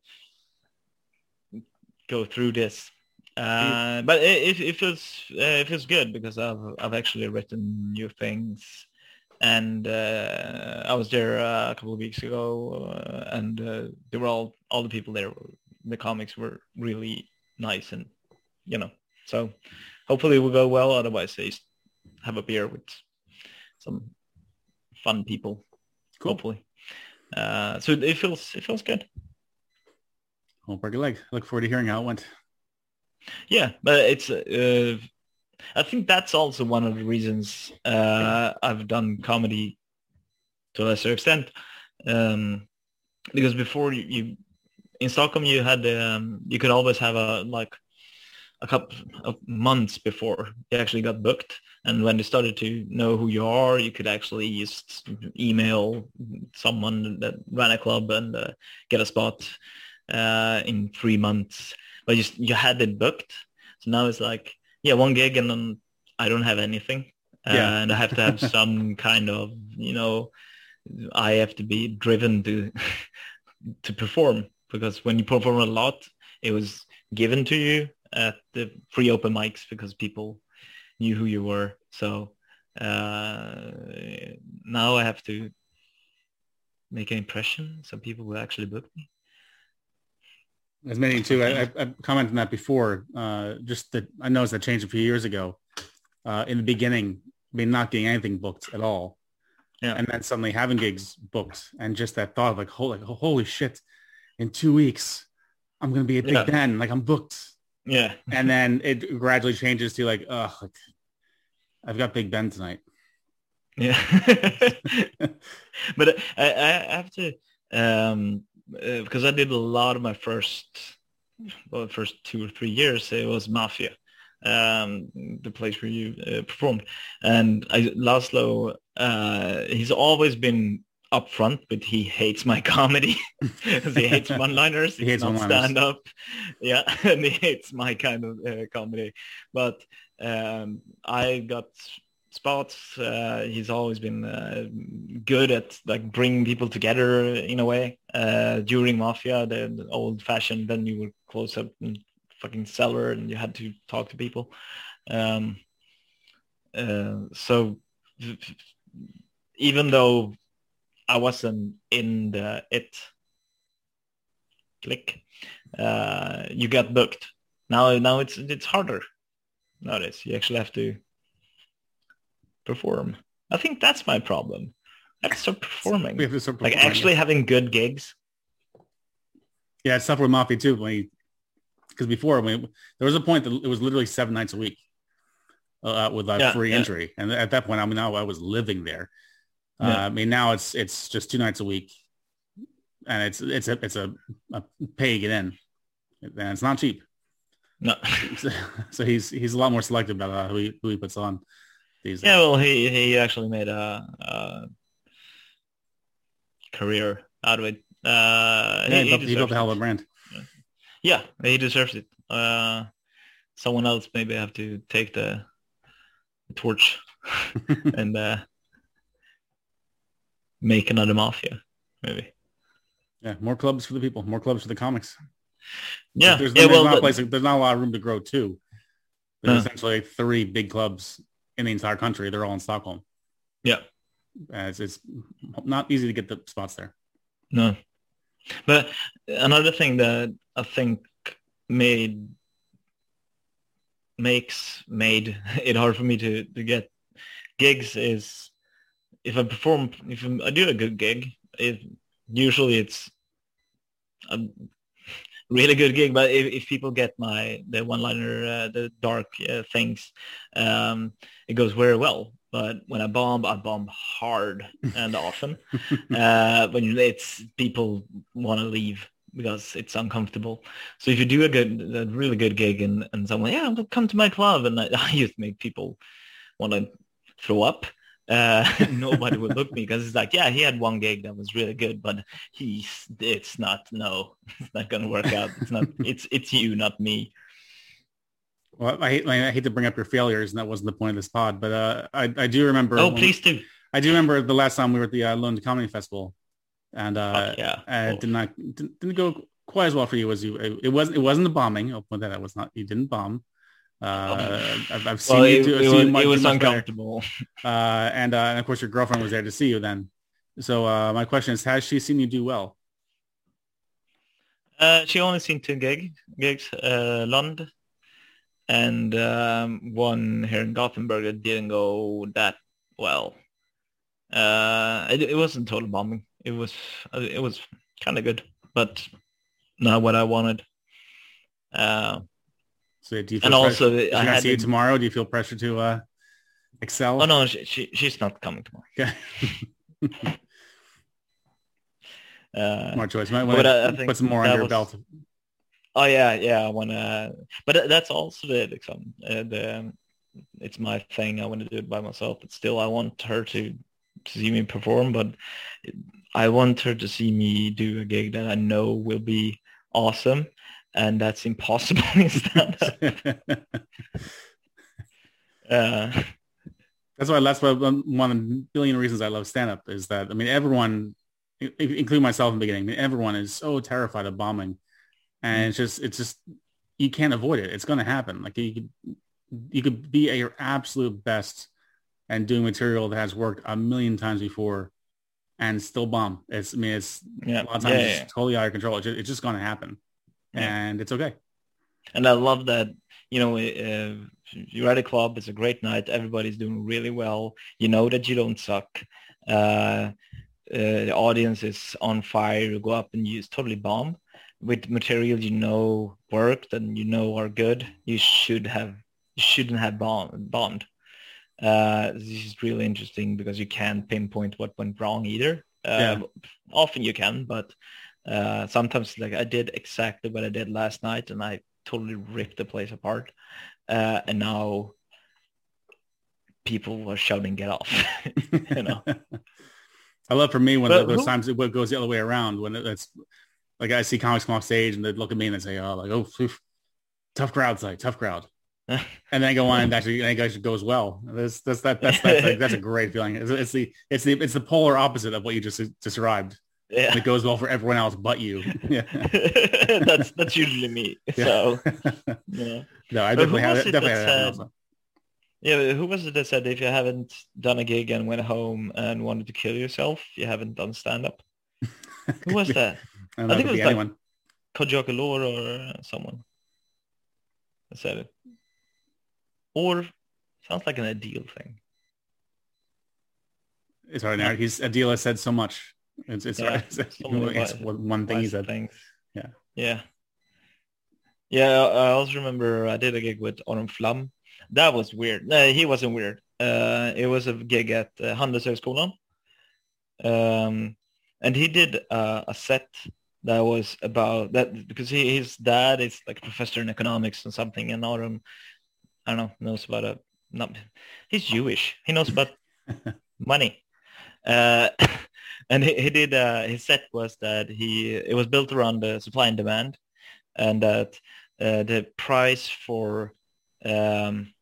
go through this. Uh, but it, it, it feels uh, it feels good because I've I've actually written new things, and uh, I was there uh, a couple of weeks ago, uh, and uh, they were all all the people there. Were, the comics were really nice, and you know, so hopefully it will go well. Otherwise, just have a beer with some fun people. Cool. Hopefully, uh, so it feels it feels good. won't break a leg. Look forward to hearing how it went. Yeah, but it's. I think that's also one of the reasons uh, I've done comedy to a lesser extent, um, because before you, you, in Stockholm you had um, you could always have a like a couple of months before you actually got booked, and when they started to know who you are, you could actually just email someone that ran a club and uh, get a spot uh, in three months. But you you had it booked, so now it's like yeah, one gig and then I don't have anything. Yeah. and I have to have some kind of, you know, I have to be driven to to perform because when you perform a lot, it was given to you at the free open mics because people knew who you were. So uh, now I have to make an impression so people will actually book me. As many too. I, I, commented on that before. Uh, just that I noticed that changed a few years ago. Uh, in the beginning, I mean, not getting anything booked at all, Yeah. and then suddenly having gigs booked, and just that thought of like, holy, holy shit, in two weeks, I'm gonna be at Big Yeah. Ben, like I'm booked, Yeah. and then it gradually changes to like, oh, like, I've got Big Ben tonight. Yeah. but I, I have to, um, uh, because I did a lot of my first, well, first two or three years, it was Mafia, um, the place where you uh, performed. And I, Laszlo, uh, he's always been upfront, but he hates my comedy. he hates one-liners. He hates one-liners. stand-up. Yeah, and he hates my kind of uh, comedy. But um, I got spots. Uh, he's always been uh, good at like bringing people together in a way. Uh, during Mafia, the, the old-fashioned, then you would close up and fucking cellar, and you had to talk to people. Um, uh, so even though I wasn't in the it click, uh, you got booked. Now, now it's it's harder nowadays. You actually have to perform. I think that's my problem. I have to start performing. We have to start Like performing. actually having good gigs. Yeah, it's tough with Mafia too. When because before when there was a point that it was literally seven nights a week uh, with like Yeah, free yeah. entry, and at that point, I mean, now I was living there. Uh, I mean, now it's it's just two nights a week, and it's it's a it's a, a pay to get in, and it's not cheap. No. so he's he's a lot more selective about uh, who he who he puts on these. yeah, well, he he actually made a, a career out of it. Uh, Yeah, he, built, he built a hell of a brand. Yeah, he deserves it. Uh, someone else maybe have to take the torch and uh, make another mafia, maybe. Yeah, more clubs for the people, more clubs for the comics. Yeah, there's, yeah. there's Well, not a the- place, there's not a lot of room to grow too. There's No. essentially three big clubs in the entire country. They're all in Stockholm. yeah, Uh, it's, not easy to get the spots there. no. But another thing that I think made makes made it hard for me to to get gigs is if I perform if I do a good gig, it usually it's a really good gig. But if, if people get my the one liner uh, the dark uh, things, um, it goes very well. But when I bomb, I bomb hard and often. uh, when it's people want to leave because it's uncomfortable. So if you do a good, a really good gig and, and someone, yeah, come to my club, and I, I just make people want to throw up. Uh, nobody would look me because it's like, yeah, he had one gig that was really good, but he's, it's not, no, it's not going to work out. It's not, it's, it's you, not me. Well, I hate, I hate to bring up your failures, and that wasn't the point of this pod, but uh, I, I do remember. Oh, please do. I do remember the last time we were at the uh, Lund Comedy Festival, and uh, Fuck yeah. uh, Oh. did not didn't, didn't go quite as well for you as you. It, it wasn't. It wasn't the bombing. I'll point that out. It was not. You didn't bomb. Uh, I've, I've seen Well, you it, do. I've it seen was, you much, it was do much better. uncomfortable. Uh, and, uh, and of course, your girlfriend was there to see you then. So uh, my question is, has she seen you do well? Uh, she only seen two gig, gigs, uh, Lund, and um, one here in Gothenburg that didn't go that well. Uh, it, it wasn't total bombing. It was uh, it was kind of good, but not what I wanted. Uh, So do you feel and also, if I had see you to- tomorrow. Do you feel pressure to uh, excel? oh no, she, she she's not coming tomorrow. Okay. Uh, More choice. Might want I to put some more under your was- belt. Oh yeah, yeah. I wanna, but that's also the liksom, uh, the it's my thing. I want to do it by myself, but still, I want her to, to see me perform. But I want her to see me do a gig that I know will be awesome, and that's impossible in stand-up. Uh, That's why that's why one of the billion reasons I love stand up is that I mean everyone, including myself in the beginning, everyone is so terrified of bombing, and it's just it's just you can't avoid it. It's going to happen. Like you could you could be at your absolute best and doing material that has worked a million times before, and still bomb. It's I mean it's yeah, a lot of times yeah. it's totally out of control. It's just, it's just going to happen, Yeah. And it's okay. And I love that, you know, uh, you're at a club, it's a great night, everybody's doing really well. You know that you don't suck. Uh, uh, the audience is on fire. You go up and you totally bomb with material you know worked and you know are good. You should have, you shouldn't have bomb, bombed. Uh, this is really interesting because you can't pinpoint what went wrong either. Uh, Yeah. Often you can, but uh, sometimes like I did exactly what I did last night and I totally ripped the place apart. Uh, and now people were shouting, get off, you know? I love for me when But those who- times it goes the other way around when it's like I see comics come off stage and they look at me and they say, "Oh, like oh, oof, tough crowd tonight, tough crowd," and then I go on and actually, and it actually goes well. That's that's that that's that's, like, that's a great feeling. It's, it's the it's the it's the polar opposite of what you just described. Yeah. It goes well for everyone else but you. Yeah. that's that's usually me. So yeah. no, I definitely have it. it Definitely that said- Yeah, who was it that said if you haven't done a gig and went home and wanted to kill yourself, you haven't done stand up? Who was that? I, don't I think it could it be was like- anyone. Or someone that said it. Or sounds like an ideal thing. It's hard now. He's Adila said so much. It's it's, Yeah, it's, it's, so it's wise- one thing he Wise said. Things. Yeah. Yeah. Yeah, I I also remember I did a gig with Aron Flam. That was weird. No, he wasn't weird. Uh, it was a gig at uh, Handelshögskolan. Um, and he did uh, a set that was about that because he, his dad is like a professor in economics and something, and Aron, I don't know, knows about a not. He's Jewish. He knows about money. Uh, and he, he did uh, his set was that he it was built around the supply and demand, and that uh, the price for um,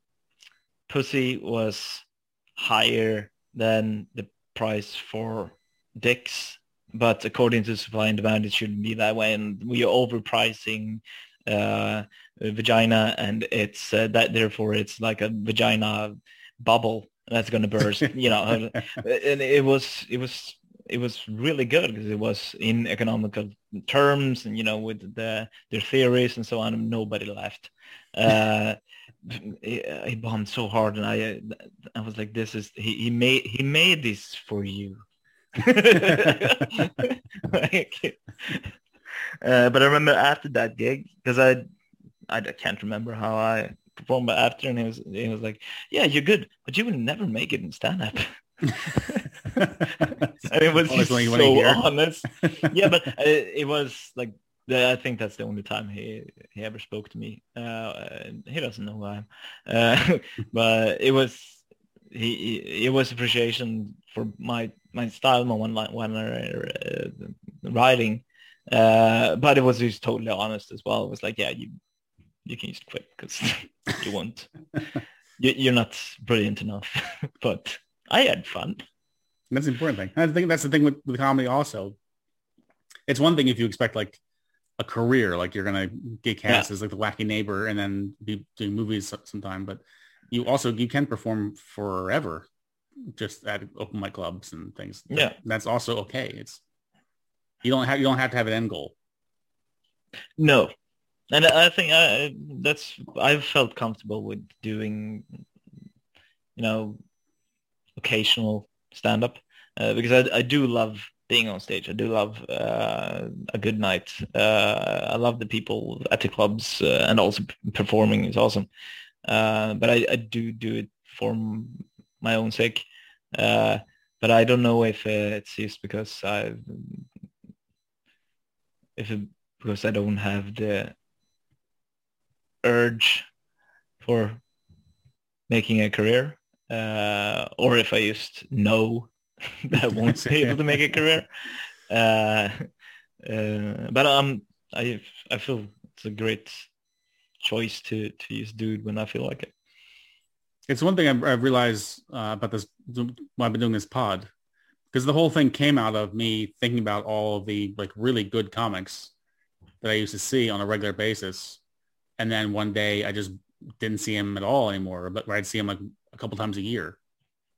pussy was higher than the price for dicks. But according to supply and demand, it shouldn't be that way, and we are overpricing uh, vagina, and it's uh, that therefore it's like a vagina bubble that's going to burst. you know, and it was it was it was really good because it was in economical terms and you know with the their theories and so on and nobody laughed uh he, he bombed so hard and i i was like this is he, he made he made this for you. Like, uh, but i remember after that gig because I, I can't remember how i performed but after and he was he was like yeah you're good but you will never make it in stand-up. and it was Always just what you wanna so honest. yeah, but uh, it was like the- I think that's the only time he he ever spoke to me. Uh, he doesn't know who I am, uh, but it was he, he it was appreciation for my my style, my one line one uh, writing. Uh, but it was just totally honest as well. It was like, yeah, you you can just quit because you won't. You, you're not brilliant enough, but I had fun. That's the important thing. I think that's the thing with, with comedy also. It's one thing if you expect like a career, like you're going to get cast as like the wacky neighbor and then be doing movies sometime, but you also, you can perform forever just at open mic clubs and things. Yeah. That's also okay. It's, you don't have, you don't have to have an end goal. No, and I think I, that's I've felt comfortable with doing, you know, occasional stand up uh, because I I do love being on stage. I do love uh, a good night. Uh, I love the people at the clubs uh, and also performing is awesome. Uh, but I, I, do do it for my own sake. Uh, but I don't know if it's just because I if it, because I don't have the urge for making a career, uh, or if I just know that I won't be able to make a career. Uh, uh, but um, I I feel it's a great choice to to use dude when I feel like it. It's one thing I've, I've realized uh, about this while I've been doing this pod, because the whole thing came out of me thinking about all the like really good comics that I used to see on a regular basis, and then one day I just didn't see him at all anymore. But I'd see him like a couple times a year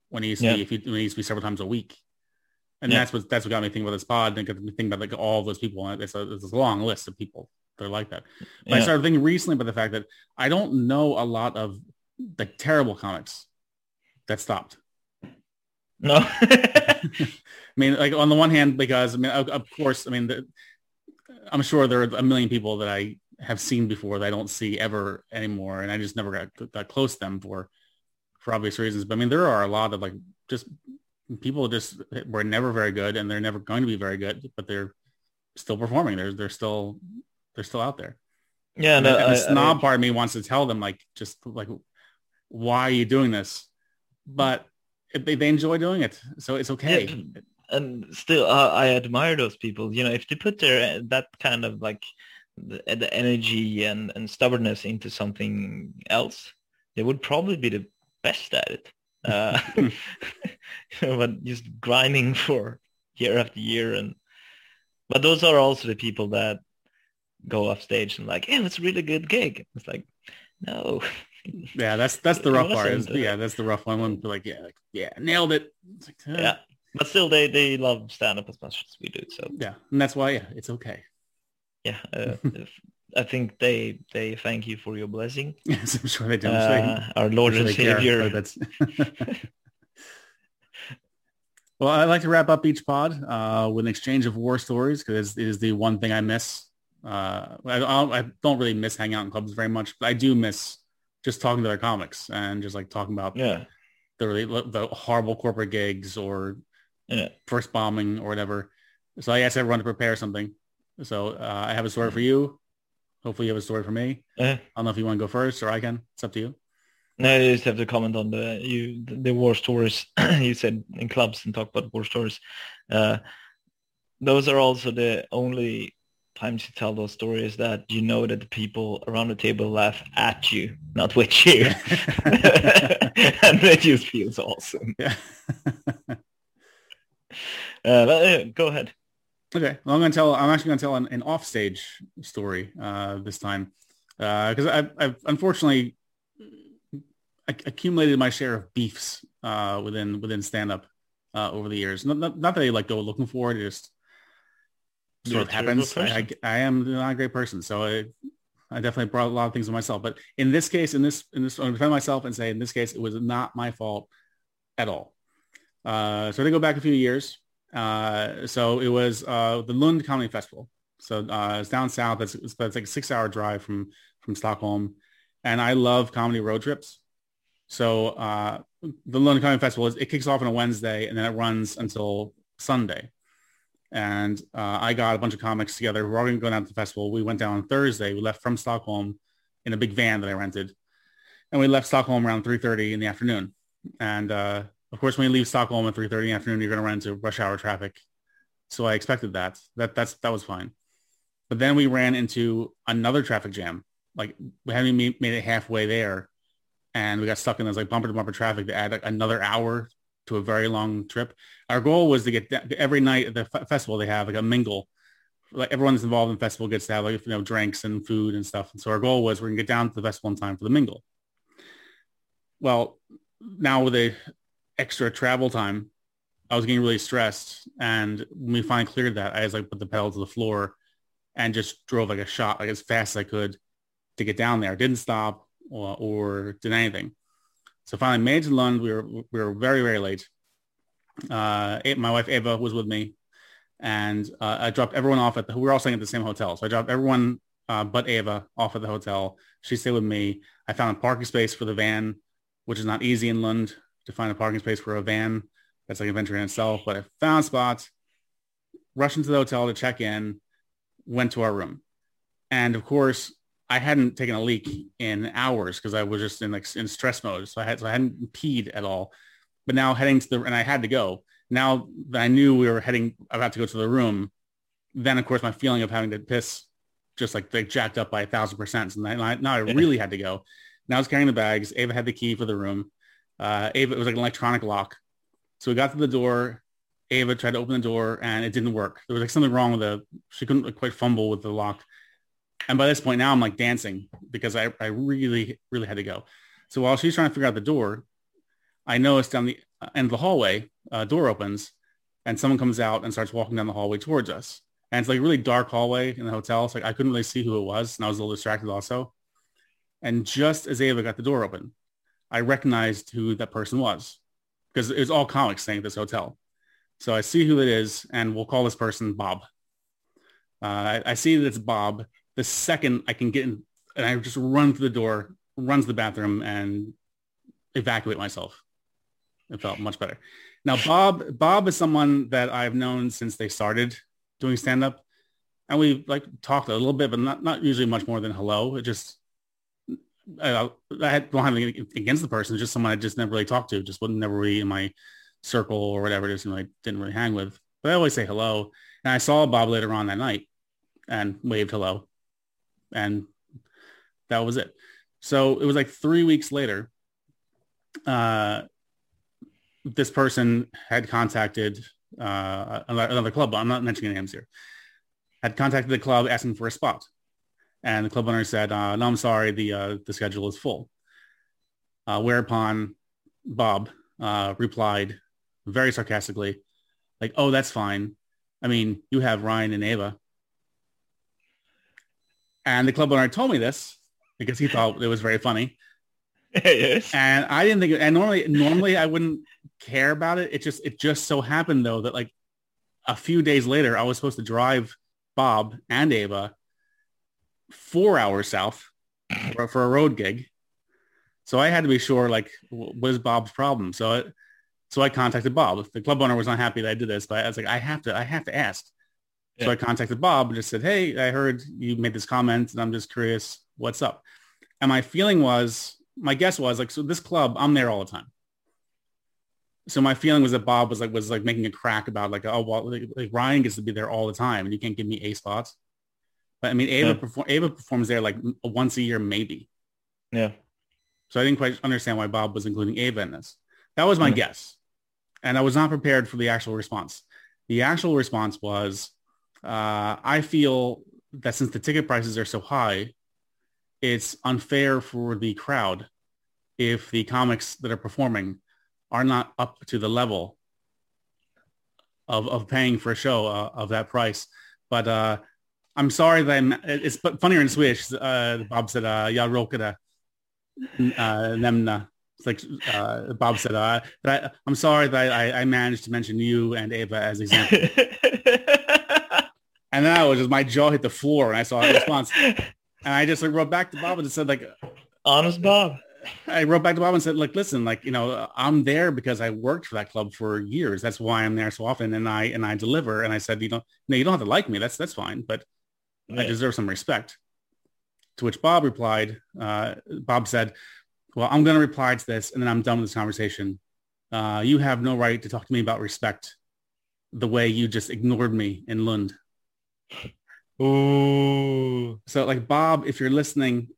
when he used to yeah. be if he, when he used to be several times a week. And yeah. that's what that's what got me thinking about this pod and got me thinking about like all those people. It's a, it's a long list of people that are like that. But yeah. I started thinking recently about the fact that I don't know a lot of like terrible comics that stopped. No. I mean, like on the one hand, because I mean, of, of course, I mean, the, I'm sure there are a million people that I have seen before that I don't see ever anymore, and I just never got, got close to them for for obvious reasons. But I mean, there are a lot of like just people just were never very good, and they're never going to be very good, but they're still performing. They're they're still they're still out there. Yeah, and, no, and the snob I, part of me wants to tell them like just like why are you doing this? But they, they enjoy doing it, so it's okay. Yeah, and still, uh, I admire those people. You know, if they put their that kind of like the, the energy and, and stubbornness into something else, they would probably be the best at it. Uh, but just grinding for year after year and but those are also the people that go off stage and like, yeah, it's a really good gig. It's like, no. Yeah, that's that's the rough part. Is, yeah, that's the rough one. When like, yeah, like, yeah, nailed it. Like, Yeah, but still, they they love stand up as much as we do. So yeah, and that's why yeah, it's okay. Yeah, uh, I think they they thank you for your blessing. Yes, I'm sure they do. Uh, our Lord and Savior. That's... well, I like to wrap up each pod uh, with an exchange of war stories because it is the one thing I miss. Uh, I, I, don't really miss hanging out in clubs very much, but I do miss just talking to their comics and just like talking about yeah the really, the horrible corporate gigs or yeah. first bombing or whatever. So I asked everyone to prepare something. So uh, I have a story for you. Hopefully you have a story for me. Yeah. I don't know if you want to go first or I can. It's up to you. No, you just have to comment on the you the war stories you said in clubs and talk about war stories. Uh, those are also the only times you tell those stories that you know that the people around the table laugh at you, not with you, and that just feels awesome. Yeah. uh, but, uh, go ahead. Okay, well, I'm going to tell. I'm actually going to tell an, an offstage story uh, this time because uh, I've, I've, unfortunately accumulated my share of beefs uh, within within stand up uh, over the years. Not, not, not, that I like go looking for it, it just sort of happens. I, I, I, am not a great person, so I, I definitely brought a lot of things on myself. But in this case, in this in this, I'm defend myself and say in this case, it was not my fault at all. Uh, so to go back a few years. Uh, so it was uh, the Lund Comedy Festival. So uh, it's down south. It's, it's, it's like a six hour drive from, from Stockholm. And I love comedy road trips. So uh, the Lund Comedy Festival, is, it kicks off on a Wednesday and then it runs until Sunday. And uh, I got a bunch of comics together. We're all going to go down to the festival. We went down on Thursday. We left from Stockholm in a big van that I rented. And we left Stockholm around 3.30 in the afternoon. And uh, of course, when you leave Stockholm at 3.30 in the afternoon, you're going to run into rush hour traffic. So I expected that. That that's that was fine. But then we ran into another traffic jam. Like we hadn't made it halfway there, and we got stuck in this like bumper to bumper traffic to add like, another hour to a very long trip. Our goal was to get every night at the f- festival they have like a mingle. Like everyone that's involved in the festival gets to have like you know drinks and food and stuff. And so our goal was we're gonna get down to the festival in time for the mingle. Well, now with a extra travel time, I was getting really stressed. And when we finally cleared that, I just like put the pedal to the floor and just drove like a shot, like as fast as I could to get down there. Didn't stop or, or did anything. So finally made it to Lund. We were, we were very, very late. Uh, my wife Eva was with me and uh, I dropped everyone off at the. We were all staying at the same hotel, so I dropped everyone uh, but Ava off at the hotel. She stayed with me. I found a parking space for the van, which is not easy in Lund to find a parking space for a van. That's like an adventure in itself. But I found spots, rushed into the hotel to check in, went to our room, and of course I hadn't taken a leak in hours because I was just in like in stress mode. So I had so I hadn't peed at all. But now heading to the and I had to go. Now that I knew we were heading about to go to the room, then of course my feeling of having to piss just like they jacked up by a thousand percent. And I, now I really had to go. Now I was carrying the bags. Ava had the key for the room. Uh, Ava, it was like an electronic lock. So we got to the door. Ava tried to open the door and it didn't work. There was like something wrong with the, she couldn't like, quite fumble with the lock. And by this point now I'm like dancing because I, I really, really had to go. So while she's trying to figure out the door, I noticed down the end of the hallway, uh, door opens and someone comes out and starts walking down the hallway towards us. And it's like a really dark hallway in the hotel. So like I couldn't really see who it was. And I was a little distracted also. And just as Ava got the door open, I recognized who that person was because it was all comics staying at this hotel. So I see who it is and we'll call this person Bob. Uh, I, I, see that it's Bob. The second I can get in and I just run through the door, run to the bathroom and evacuate myself. It felt much better. Now, Bob, Bob is someone that I've known since they started doing stand up. And we like talked a little bit, but not, not usually much more than hello. It just, I, I had don't have anything against the person. Just someone I just never really talked to, just wasn't never really in my circle or whatever it is, and I didn't really hang with. But I always say hello. And I saw Bob later on that night and waved hello. And that was it. So it was like three weeks later. Uh, this person had contacted uh, another club. I'm not mentioning names here. Had contacted the club asking for a spot, and the club owner said, uh, "No, I'm sorry, the uh, the schedule is full." Uh, whereupon Bob uh, replied very sarcastically, like, "Oh, that's fine. I mean, you have Ryan and Ava." And the club owner told me this because he thought it was very funny. yes. And I didn't think, and normally, normally I wouldn't care about it. It just, it just so happened though that like a few days later, I was supposed to drive Bob and Ava four hours south for, for a road gig. So I had to be sure, like, what is Bob's problem? So, it, so I contacted Bob. The club owner was not happy that I did this, but I was like, I have to, I have to ask. Yeah. So I contacted Bob and just said, Hey, I heard you made this comment and I'm just curious what's up. And my feeling was, my guess was like, so this club, I'm there all the time. So my feeling was that Bob was like, was like making a crack about like, oh, well, like, like Ryan gets to be there all the time and you can't give me A spots. But I mean, Ava, yeah. perform, Ava performs there like once a year, maybe. Yeah. So I didn't quite understand why Bob was including Ava in this. That was my mm guess. And I was not prepared for the actual response. The actual response was, uh, I feel that since the ticket prices are so high, it's unfair for the crowd if the comics that are performing are not up to the level of, of paying for a show uh, of that price. But uh, I'm sorry that I'm, it's funnier in Swedish. Uh, Bob said, uh, "Jag råkade uh, nämna." It's like uh, Bob said, uh, I, am sorry that I, I, managed to mention you and Ava as examples. and then I was just my jaw hit the floor and I saw a response. And I just like wrote back to Bob and said like, honest Bob. I wrote back to Bob and said, like, listen, like, you know, I'm there because I worked for that club for years. That's why I'm there so often. And I, and I deliver. And I said, you know, no, you don't have to like me. That's, that's fine. But yeah. I deserve some respect. To which Bob replied, uh, Bob said, well, I'm going to reply to this and then I'm done with this conversation. Uh, you have no right to talk to me about respect the way you just ignored me in Lund. Ooh. So like Bob, if you're listening,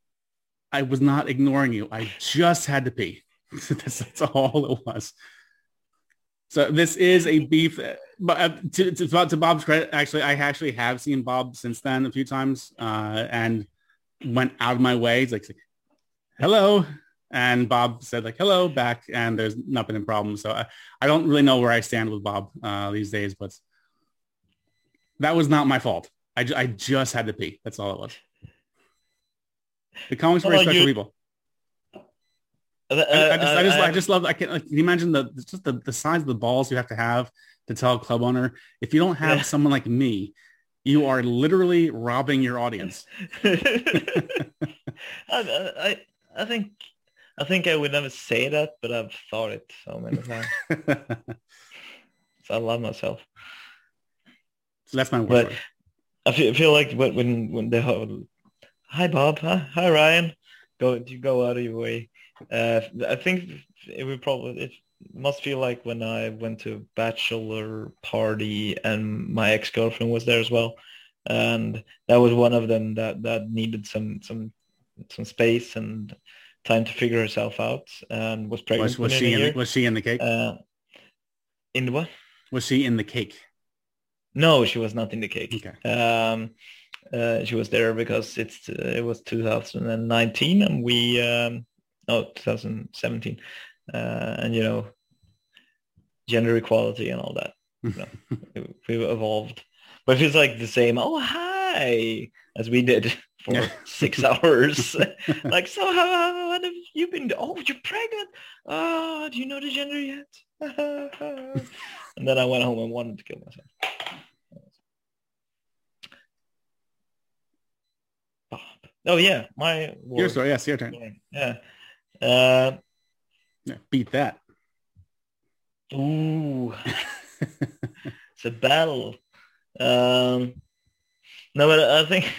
I was not ignoring you. I just had to pee. that's, that's all it was. So this is a beef, but uh, to, to, to, Bob's credit, actually, I actually have seen Bob since then a few times uh, and went out of my way. He's like, hello. And Bob said like, hello back. And there's not been a problem. So I, I don't really know where I stand with Bob uh, these days, but that was not my fault. I, I just had to pee. That's all it was. The comics were special you? people. Uh, I, I, just, I just, uh, I just love. I can. Like, can you imagine the just the, the size of the balls you have to have to tell a club owner, if you don't have Yeah. someone like me, you are literally robbing your audience. I, I I think I think I would never say that, but I've thought it so many times. So I love myself. so that's my word. But for it. I feel, I feel like when when the ho- hi Bob, hi, hi Ryan, go you go out of your way. Uh, I think it would probably it must feel like when I went to a bachelor party and my ex girlfriend was there as well, and that was one of them that that needed some some some space and time to figure herself out and was pregnant Was, was she in the, was she in the cake? uh, in the what? was she in the cake? No, she was not in the cake. Okay. Um, uh, she was there because it's uh, it was 2019 and we um, no 2017 uh, and you know gender equality and all that. You know, it- we evolved, but it feels like the same. Oh hi, as we did for Yeah. six hours. like so, how what have you been? do- Oh, you're pregnant. Oh, do you know the gender yet? and then I went home and wanted to kill myself. Bob. Oh yeah, my Your story. Yes, your turn. Yeah. Uh, beat that. ooh, it's a battle. Um, no, but I think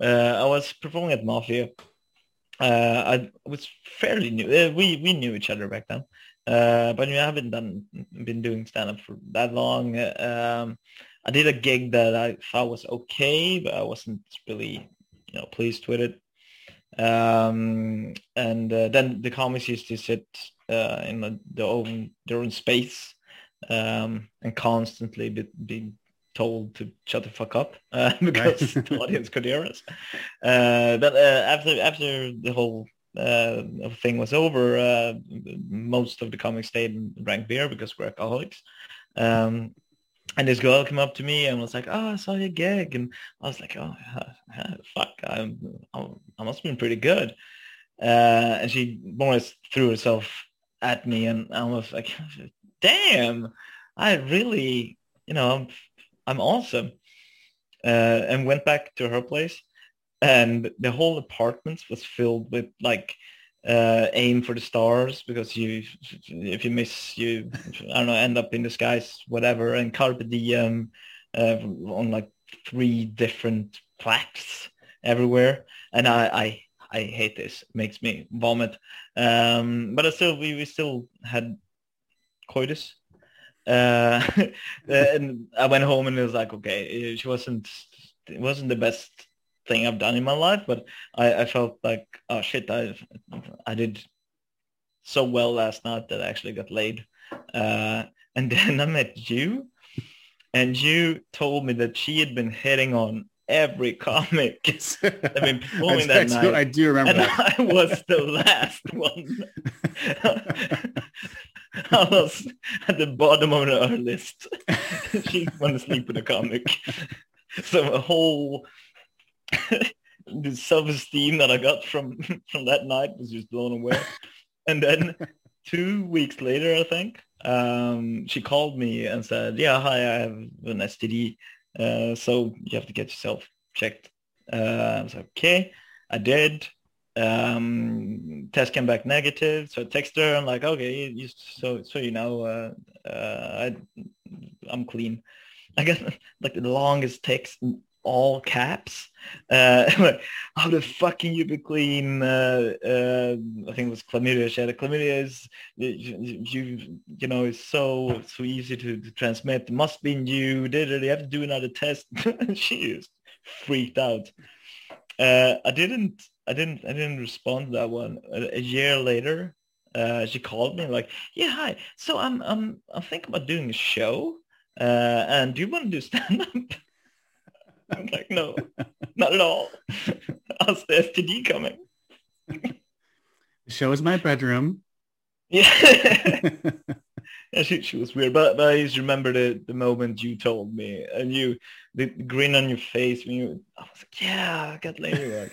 uh, I was performing at Mafia. Uh, I was fairly new. Uh, we we knew each other back then, uh, but I haven't done been doing stand up for that long. Um, I did a gig that I thought was okay, but I wasn't really you know pleased with it. Um, and uh, then the comics used to sit uh, in the, the own their own space um, and constantly be, be told to shut the fuck up uh, because Right. the audience could hear us. Uh, but uh, after after the whole uh, thing was over, uh, most of the comics stayed and drank beer because we're alcoholics. Um, and this girl came up to me and was like, "Oh, I saw your gig," and I was like, "Oh, fuck, I'm, I'm, I must have been pretty good." Uh, and she more threw herself at me, and I was like, "Damn, I really, you know, I'm, I'm awesome." Uh, and went back to her place, and the whole apartment was filled with like uh, aim for the stars because you if you miss you I don't know end up in the skies whatever and carpe diem uh, on like three different plaques everywhere. And I I, I hate this. It makes me vomit. Um, but I still we, we still had coitus. Uh, and I went home and it was like okay she wasn't it wasn't the best thing I've done in my life, but I, I felt like, oh shit, I I did so well last night that I actually got laid. Uh, and then I met you, and you told me that she had been hitting on every comic, I mean, performing I, that do- night. I do remember and that. I was the last one. I was at the bottom of her list. she wanted to sleep with a comic. So a whole the self-esteem that I got from from that night was just blown away. And then two weeks later, I think, um, she called me and said, "Yeah, hi, I have an STD, uh, so you have to get yourself checked." Uh, I was like, "Okay," I did. Um, test came back negative, so I texted her. I'm like, "Okay, you, so so you know, uh, uh, I, I'm clean." I got like the longest text all caps. Uh, how the fuck can you be clean? Uh, uh, I think it was chlamydia. She had a chlamydia is you, you know it's so so easy to, to transmit. It must be you. Did it? You have to do another test. she is freaked out. Uh, I didn't I didn't I didn't respond to that one. A, a year later, uh, she called me like, yeah, hi. So I'm I'm I'm thinking about doing a show. Uh, and do you want to do stand up? I'm like, no, not at all. How's the STD coming? The show is my bedroom. Yeah. yeah she, she was weird, but, but I just remember the, the moment you told me and you, the grin on your face when you, I was like, yeah, I got laid.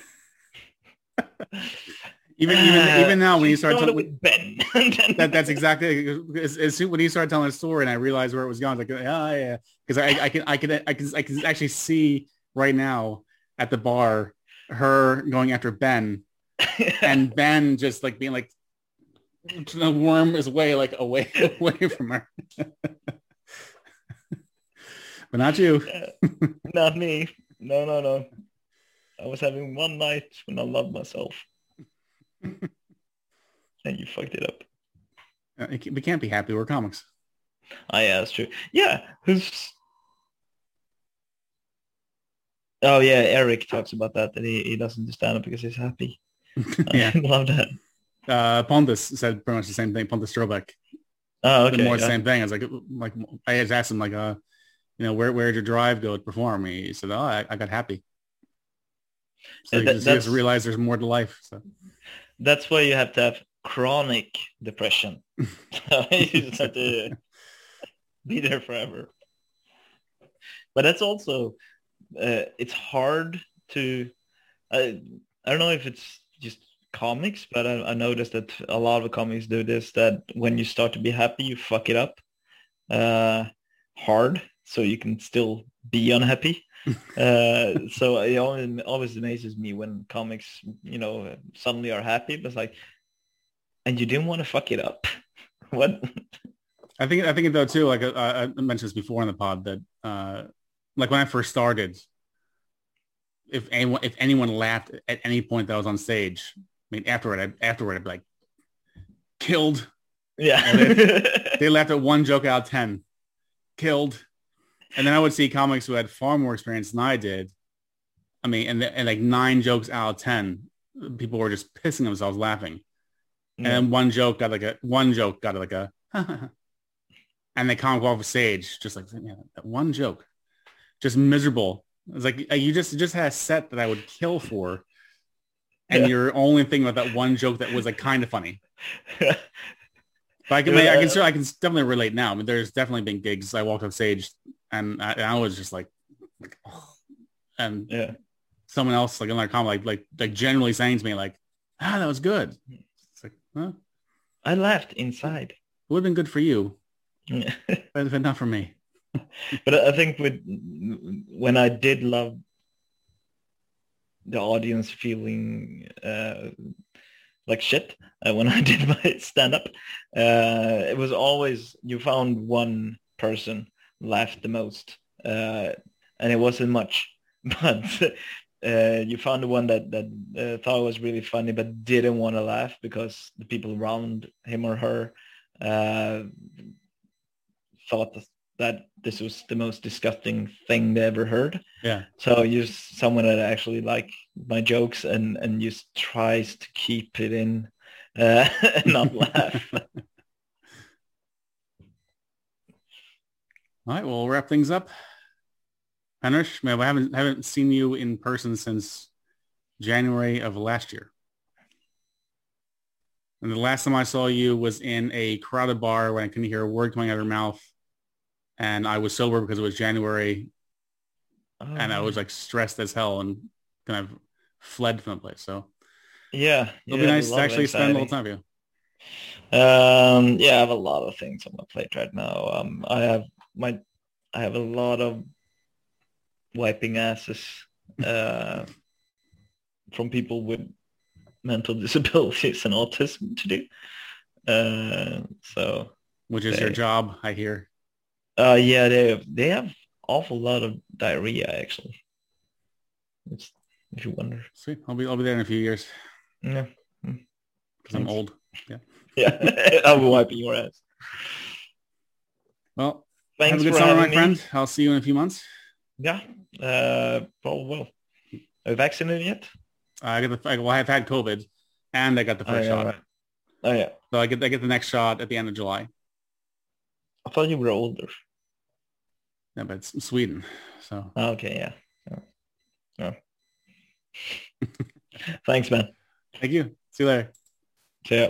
Even even Uh, even now when you start telling with Ben. That that's exactly as, as soon when he started telling the story and I realized where it was going. I was like, yeah, yeah, because I, I can I can I can I can actually see right now at the bar her going after Ben and Ben just like being like the worm his way like away away from her. but not you. Not me. No, no, no. I was having one night when I loved myself. And you fucked it up. Uh, it We can't be happy. We're comics. Oh, yeah, that's true. Yeah, who's... Oh, yeah, Eric talks about that, that he, he doesn't do stand-up because he's happy. yeah. I love that. Uh, Pontus said pretty much the same thing. Pontus Strobeck. Oh, okay. more the yeah. same thing. I was like, like I just asked him like, uh, you know, where where did your drive go to perform? He said, oh, I, I got happy. So you that- just, you just realize there's more to life. So That's why you have to have chronic depression. you just have to be there forever. But that's also, uh, it's hard to, I, I don't know if it's just comics, but I, I noticed that a lot of comics do this, that when you start to be happy, you fuck it up uh, hard so you can still be unhappy. Uh, so it always, always amazes me when comics, you know, suddenly are happy, but it's like, and you didn't want to fuck it up. what? I think I think it though too, like uh, I mentioned this before in the pod that uh, like when I first started, if anyone if anyone laughed at any point that I was on stage, I mean afterward I, afterward I'd be like killed. Yeah. They laughed at one joke out of ten, killed. And then I would see comics who had far more experience than I did. I mean, and, and like nine jokes out of ten, people were just pissing themselves laughing. And one joke got like a one joke got like a and they can't go off the stage just like yeah, that one joke just miserable it's like uh, you just just had a set that i would kill for and Yeah. you're only thinking about that one joke that was like kind of funny but i can Yeah. i can i can definitely relate now i mean there's definitely been gigs i walked off stage and i, I was just like, like oh. and yeah. someone else like in another comic like like like generally saying to me like ah that was good it's like well I laughed inside. it would have been good for you but but, but not for me but I think with when I did love the audience feeling uh, like shit uh, when I did my stand up, uh, it was always you found one person laughed the most, uh, and it wasn't much, but uh, you found the one that that uh, thought it was really funny but didn't want to laugh because the people around him or her uh, thought that, this was the most disgusting thing they ever heard. yeah So use someone that actually like my jokes and and just tries to keep it in uh, and not laugh. All right, well, wrap things up. Henrich, man, I haven't haven't seen you in person since January of last year. And the last time I saw you was in a crowded bar when I couldn't hear a word coming out of your mouth. And I was sober because it was January and I was like stressed as hell and kind of fled from the place. So yeah, it'll yeah, be nice to actually spend a little time with you. Um, yeah, I have a lot of things on my plate right now. Um, I have my, I have a lot of wiping asses uh, from people with mental disabilities and autism to do. Uh, so, Which is your job, I hear. uh, yeah, they have, they have awful lot of diarrhea actually. It's, if you wonder. Sweet. I'll be I'll be there in a few years Yeah, because I'm old. yeah, I'll be wiping your ass. Well, Thanks have a good for summer, my me. friend. I'll see you in a few months. Yeah, uh, probably will. Are you vaccinated yet? I get the well, I've had COVID, and I got the Oh, first yeah, shot. right. Oh yeah, So I get I get the next shot at the end of July. I thought you were older. Yeah, but it's Sweden, so Oh, okay, yeah. yeah. yeah. Thanks, man. thank you. See you later. See ya.